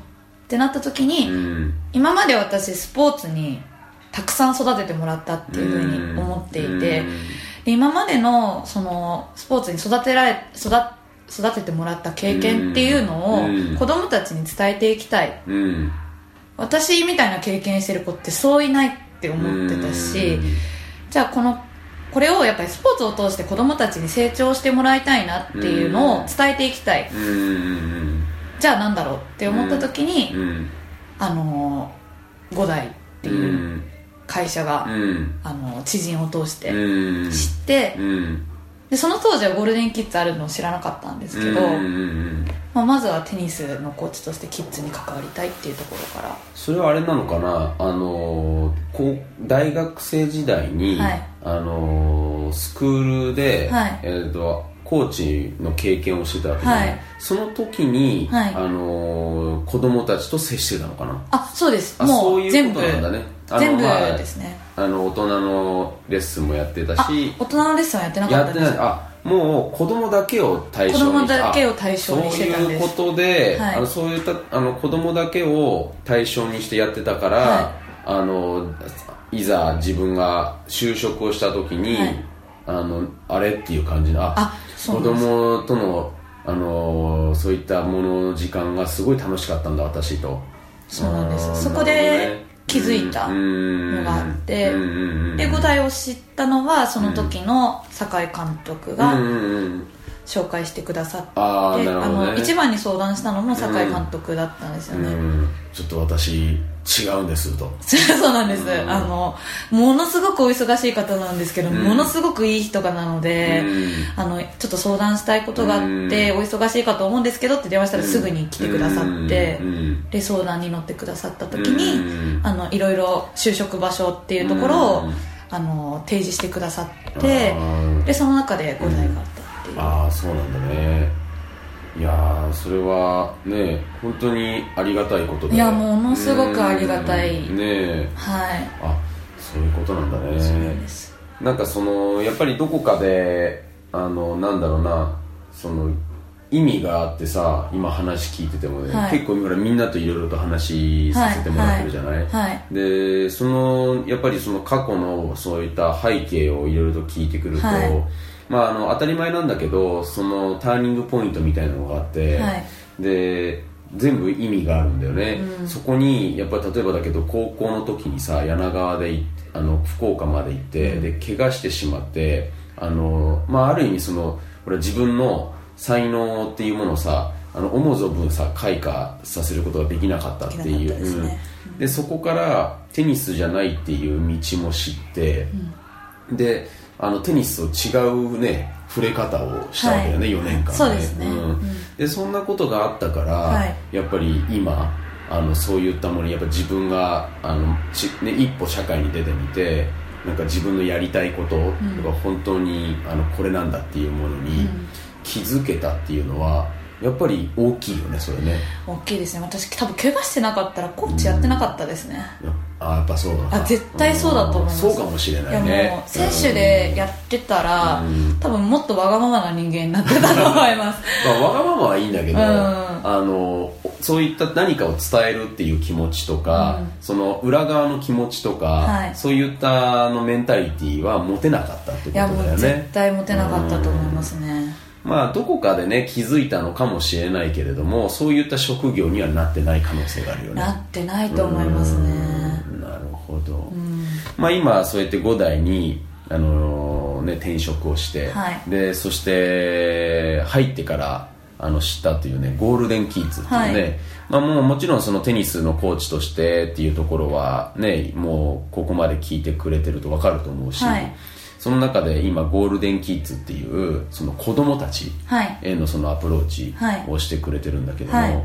Speaker 3: てなった時に、
Speaker 2: うん。
Speaker 3: 今まで私スポーツにたくさん育ててもらったっていうふうに思っていて、で今までのそのスポーツに育てられ育育ててもらった経験っていうのを
Speaker 2: うん。
Speaker 3: 子供たちに伝えていきたい。
Speaker 2: うん。
Speaker 3: 私みたいな経験してる子ってそういないって思ってたしじゃあこのこれをやっぱりスポーツを通して子供たちに成長してもらいたいなっていうのを伝えていきたい。じゃあなんだろうって思った時に、
Speaker 2: うん。
Speaker 3: あのー五代って
Speaker 2: う
Speaker 3: いうん会社が、
Speaker 2: うん。
Speaker 3: あの知人を通して
Speaker 2: うん。
Speaker 3: 知って、
Speaker 2: うん。
Speaker 3: でその当時はゴールデンキッズあるのを知らなかったんですけど、まあ、まずはテニスのコーチとしてキッズに関わりたいっていうところから。
Speaker 2: それはあれなのかな？あのこう大学生時代に、
Speaker 3: はい。
Speaker 2: あのスクールで、
Speaker 3: はい。
Speaker 2: えー、とコーチの経験をしてたわけで、
Speaker 3: はい。
Speaker 2: その時に、
Speaker 3: はい。
Speaker 2: あの子供たちと接してたのかな？
Speaker 3: あそうです。
Speaker 2: あ
Speaker 3: も
Speaker 2: そういう
Speaker 3: 全部
Speaker 2: ことなんだね。あの
Speaker 3: 全部
Speaker 2: まあ
Speaker 3: ですね。
Speaker 2: あの大人のレッスンもやってた
Speaker 3: あ
Speaker 2: し
Speaker 3: 大人のレッスンはやってなか
Speaker 2: や
Speaker 3: っです
Speaker 2: ったてない。あもう子供だけを対象に
Speaker 3: 子供だけを対象にしてたんです。
Speaker 2: そういうことで、
Speaker 3: はい。
Speaker 2: あのそういったあの子供だけを対象にしてやってたから、
Speaker 3: は
Speaker 2: あのいざ自分が就職をした時に、
Speaker 3: はい。
Speaker 2: あのあれっていう感じのあ子供とのあのそういったものの時間がすごい楽しかったんだ私と。
Speaker 3: そうなんです。そこで気づいたのがあってで五代を知ったのはその時の酒井監督が紹介してくださって、
Speaker 2: あね。
Speaker 3: の一番に相談したのも酒井監督だったんですよね、
Speaker 2: うん。ちょっと私違うんですと。
Speaker 3: そうなんです、あのものすごくお忙しい方なんですけど、
Speaker 2: ん。
Speaker 3: ものすごくいい人がなので、
Speaker 2: うん。
Speaker 3: あのちょっと相談したいことがあって、
Speaker 2: うん。
Speaker 3: お忙しいかと思うんですけどって電話したらすぐに来てくださって、
Speaker 2: うん。
Speaker 3: で相談に乗ってくださった時に、
Speaker 2: うん。
Speaker 3: あのいろいろ就職場所っていうところを、
Speaker 2: うん。
Speaker 3: あの提示してくださってでその中で5台があった
Speaker 2: ああそうなんだね。いやーそれはね本当にありがたいことで
Speaker 3: いやものすごくありがたい。
Speaker 2: うん。ねえ。
Speaker 3: はい。
Speaker 2: あそういうことなんだね。
Speaker 3: そうなんです。
Speaker 2: なんかそのやっぱりどこかであのなんだろうなその意味があってさ今話聞いててもね、
Speaker 3: はい。
Speaker 2: 結構みんなといろいろと話させてもらってるじゃない、
Speaker 3: はい。
Speaker 2: でそのやっぱりその過去のそういった背景をいろいろと聞いてくると、
Speaker 3: はい
Speaker 2: まあ、あの当たり前なんだけどそのターニングポイントみたいなのがあって、
Speaker 3: はい。
Speaker 2: で全部意味があるんだよね、
Speaker 3: うん。
Speaker 2: そこにやっぱり例えばだけど高校の時にさ柳川でいあの福岡まで行って、で怪我してしまってあの、まあ、ある意味その俺自分の才能っていうものをさあの思う存分さ開花させることができなかったっていう。
Speaker 3: ね。
Speaker 2: うん。でそこからテニスじゃないっていう道も知って、であのテニスと違うね触れ方をしたわけだよね、
Speaker 3: はい。
Speaker 2: 4年間ね。
Speaker 3: そうですね。
Speaker 2: ん。
Speaker 3: うん。
Speaker 2: でそんなことがあったから、
Speaker 3: はい。
Speaker 2: やっぱり今あのそういったものにやっぱ自分があのち、ね、一歩社会に出てみてなんか自分のやりたいことが本当に、あのこれなんだっていうものに気づけたっていうのはやっぱり大きいよねそれね。
Speaker 3: 大きいですね。私多分怪我してなかったらコーチやってなかったですね、
Speaker 2: やあやっぱそうだ。な
Speaker 3: あ絶対そうだと思います。
Speaker 2: うん。そうかもしれない
Speaker 3: いや
Speaker 2: ね
Speaker 3: もう選手でやってたら、
Speaker 2: うん。
Speaker 3: 多分もっとわがままな人間になってたと思います。
Speaker 2: まあ、わがままはいいんだけど、
Speaker 3: うん。
Speaker 2: あのそういった何かを伝えるっていう気持ちとか、
Speaker 3: うん。
Speaker 2: その裏側の気持ちとか、
Speaker 3: はい。
Speaker 2: そういったあのメンタリティーは持てなかったってことだ
Speaker 3: いやもう
Speaker 2: よね
Speaker 3: 絶対モテなかったと思いますね
Speaker 2: まあどこかでね気づいたのかもしれないけれどもそういった職業にはなってない可能性があるよね。
Speaker 3: なってないと思いますね。
Speaker 2: うんなるほど、
Speaker 3: うん。
Speaker 2: まあ、今そうやって5代に、あのね、転職をして、
Speaker 3: はい。
Speaker 2: でそして入ってからあの知ったというねゴールデンキッズっていうね、
Speaker 3: はい。
Speaker 2: まあ、もうもちろんそのテニスのコーチとしてっていうところはねもうここまで聞いてくれてると分かると思うし、
Speaker 3: はい
Speaker 2: その中で今ゴールデンキッズっていうその子供たち
Speaker 3: はい。
Speaker 2: へのそのアプローチ
Speaker 3: はい。
Speaker 2: をしてくれてるんだけども、
Speaker 3: はい。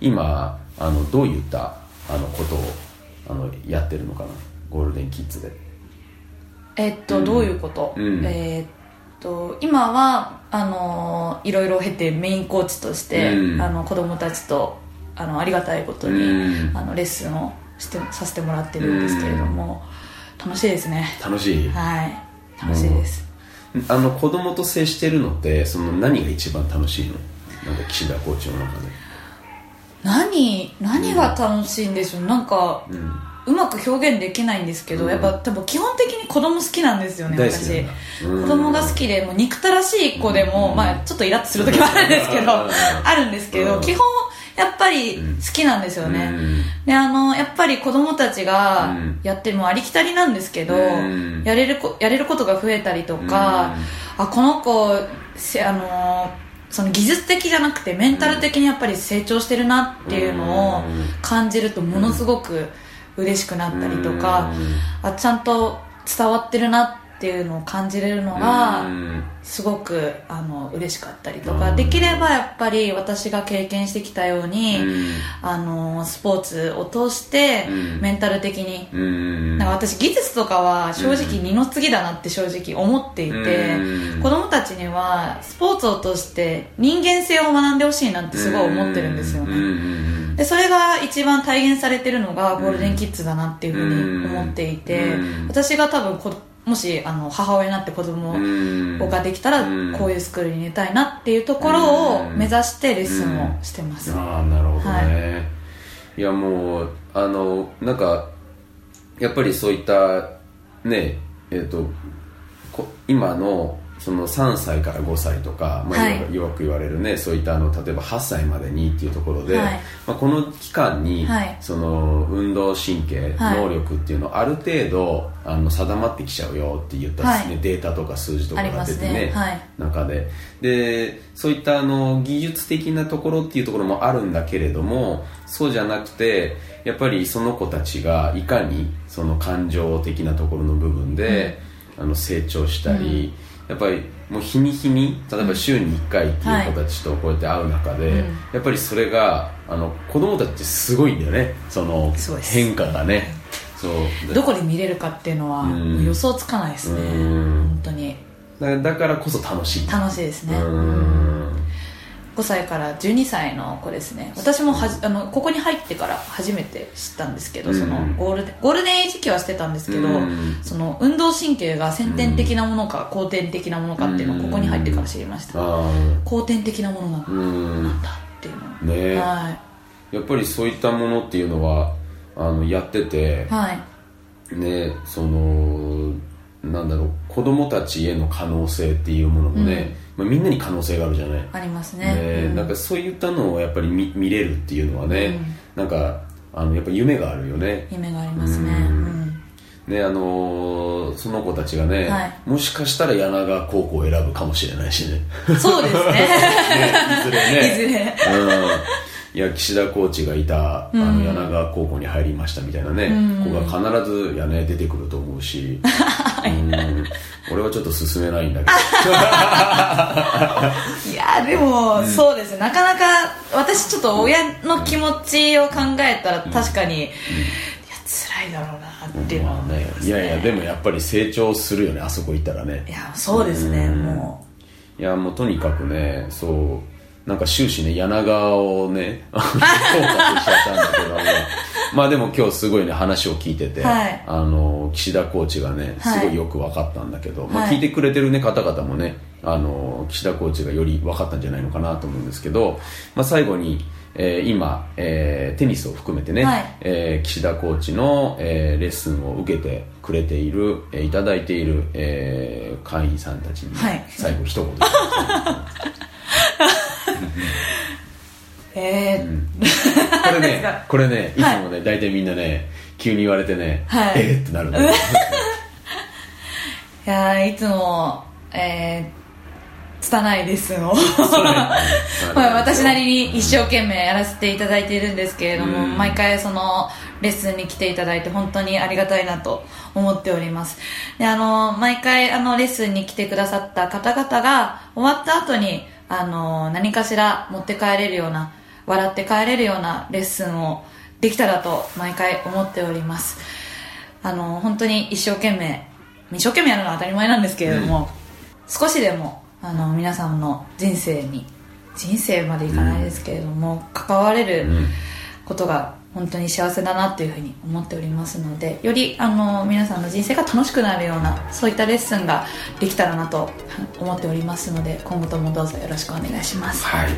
Speaker 2: 今あのどういったあのことをあのやってるのかな？ゴールデンキッズで。
Speaker 3: えっと、どういうこと、
Speaker 2: うん。
Speaker 3: えーっと今はあのいろいろ経てメインコーチとして、
Speaker 2: うん。
Speaker 3: あの子供たちとあのありがたいことに、
Speaker 2: うん。
Speaker 3: あのレッスンをしてさせてもらってるんですけれども、楽しいですね。
Speaker 2: 楽しい。
Speaker 3: はい楽しいです、
Speaker 2: あの子供と接してるのってその何が一番楽しいの？なんか岸田コーチの中で。
Speaker 3: 何何が楽しいんでしょう？なんか、
Speaker 2: うん。
Speaker 3: うまく表現できないんですけど、
Speaker 2: うん。
Speaker 3: やっぱ多分基本的に子供好きなんですよね私。
Speaker 2: うん。
Speaker 3: 子供が好きでもう憎たらしい子でも、まあちょっとイラッとする時もあるんですけど、
Speaker 2: うん。
Speaker 3: あるんですけど、
Speaker 2: うん。
Speaker 3: 基本やっぱり好きなんですよね、
Speaker 2: うん。
Speaker 3: であのやっぱり子供たちが
Speaker 2: うん。
Speaker 3: やってもありきたりなんですけど、
Speaker 2: うん。
Speaker 3: やれるこやれることが増えたりとか、あこの子せあのその技術的じゃなくてメンタル的にやっぱり成長してるなっていうのを
Speaker 2: うん。
Speaker 3: 感じるとものすごく嬉しくなったりとか、あちゃんと伝わってるなっっていうのを感じれるのがすごくあの嬉しかったりとかできればやっぱり私が経験してきたようにあのスポーツを通してメンタル的に。なんか私技術とかは正直二の次だなって正直思っていて子供たちにはスポーツを通して人間性を学んでほしいなってすごい思ってるんですよね。でそれが一番体現されてるのがゴールデンキッズだなっていうふうに思っていて私が多分こもしあの母親になって子供ができたらこういうスクールに入れたいなっていうところを目指してレッスンをしてます。
Speaker 2: ああなるほどね、はい、いやもうあのなんかやっぱりそういったねえっ、ー、と今のその3歳から5歳とか、まあ、よく言われるねそういったあの例えば8歳までにっていうところで、はい、まあ、この期間に、はい、その運動神経、能力っていうのある程度あの定まってきちゃうよって言ったですね、データとか数字とかが出てね、ね、中で。でそういったあの技術的なところっていうところもあるんだけれどもそうじゃなくてやっぱりその子たちがいかにその感情的なところの部分で、うん、あの成長したり、うんやっぱりもう日に日に例えば週に1回っていう子たちとこうやって会う中で、はいうん、やっぱりそれがあの子供たちすごいんだよね。その変化がね。
Speaker 3: そう。どこで見れるかっていうのは予想つかないですね、うん、本当に。
Speaker 2: だからこそ楽しい。
Speaker 3: 楽しいですね。うん5歳から12歳の子ですね。私もはじあのここに入ってから初めて知ったんですけど、うん、そのゴールデンゴールデンエイジ期はしてたんですけど、うん、その運動神経が先天的なものか、後天的なものかっていうのをここに入ってから知りました、後天的なものなんだっていうの。
Speaker 2: ね、はい、やっぱりそういったものっていうのはあのやってて、はい、ねそのなんだろう子供たちへの可能性っていうものもね、まあ、みんなに可能性があるじゃない。
Speaker 3: ありますね、ね
Speaker 2: うん、なんかそういったのをやっぱり見見れるっていうのはね、うん、なんかあのやっぱ夢があるよね。
Speaker 3: 夢がありますね、うん。
Speaker 2: ねあのー、その子たちがね、はい、もしかしたら柳川高校を選ぶかもしれないしね。
Speaker 3: そうですね。ね
Speaker 2: いずれね。いずれ、うんいや岸田コーチがいたあの柳川高校に入りましたみたいなね、うん、子が必ずやね出てくると思うし、うん、俺はちょっと進めないんだけど。
Speaker 3: いやでも、うん、そうですなかなか私ちょっと親の気持ちを考えたら確かに、いや辛いだろうなっていうのは
Speaker 2: ね、いやいやでもやっぱり成長するよね。あそこ行ったらね
Speaker 3: いやそうですね、も
Speaker 2: ういやもうとにかくねそうなんか終始ね柳川をねフォーカスしちゃったんだけどまあでも今日すごいね話を聞いてて、はい、あの岸田コーチがねすごいよく分かったんだけど、はい、まあ、聞いてくれてる、ね、方々もねあの岸田コーチがより分かったんじゃないのかなと思うんですけど、まあ、最後に、えー、今、えー、テニスを含めてね、はい、えー、岸田コーチの、えー、レッスンを受けてくれている、えー、いただいている、えー、会員さんたちに、最後一言
Speaker 3: えー、うん、
Speaker 2: これね これねい。つもね、はい、大体みんなね急に言われてね、はい、えー、ってなるんだよ
Speaker 3: いやいつもえー、拙いレッスンを私なりに一生懸命やらせていただいているんですけれども、毎回そのレッスンに来ていただいて本当にありがたいなと思っております。であの毎回あのレッスンに来てくださった方々が終わった後にあの何かしら持って帰れるような笑って帰れるようなレッスンをできたらと毎回思っております。あの本当に一生懸命一生懸命やるのは当たり前なんですけれども、うん、少しでもあの皆さんの人生に人生までいかないですけれども、うん、関われることが本当に幸せだなっていうふうに思っておりますのでよりあの皆さんの人生が楽しくなるようなそういったレッスンができたらなと思っておりますので今後ともどうぞよろしくお願いします。
Speaker 2: はい。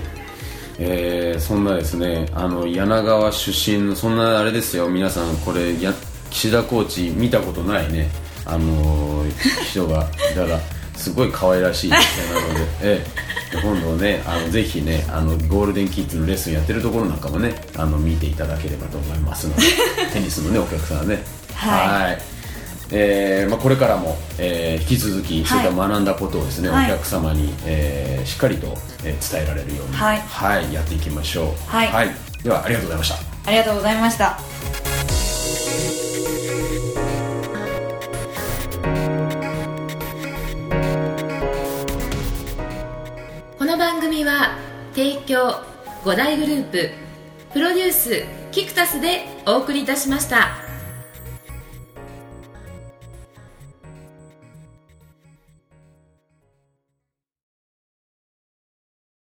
Speaker 2: えー、そんなですねあの柳川出身のそんなあれですよ。皆さんこれや岸田コーチ見たことないね。あの人がだから。すごい可愛らしい女性なので、ええ、今度ねあのぜひねあのゴールデンキッズのレッスンやってるところなんかもねあの見ていただければと思いますので テニスのねお客さんはね。はい。えーまあ、これからも、えー、引き続きそういった学んだことをですね、はい、お客様に、えー、しっかりと、えー、伝えられるように、はい、はい、やっていきましょう、はい、はい、ではありがとうございました。
Speaker 3: ありがとうございました番
Speaker 1: 組は提供5大グループプロデュースキクタスでお送りいたしました。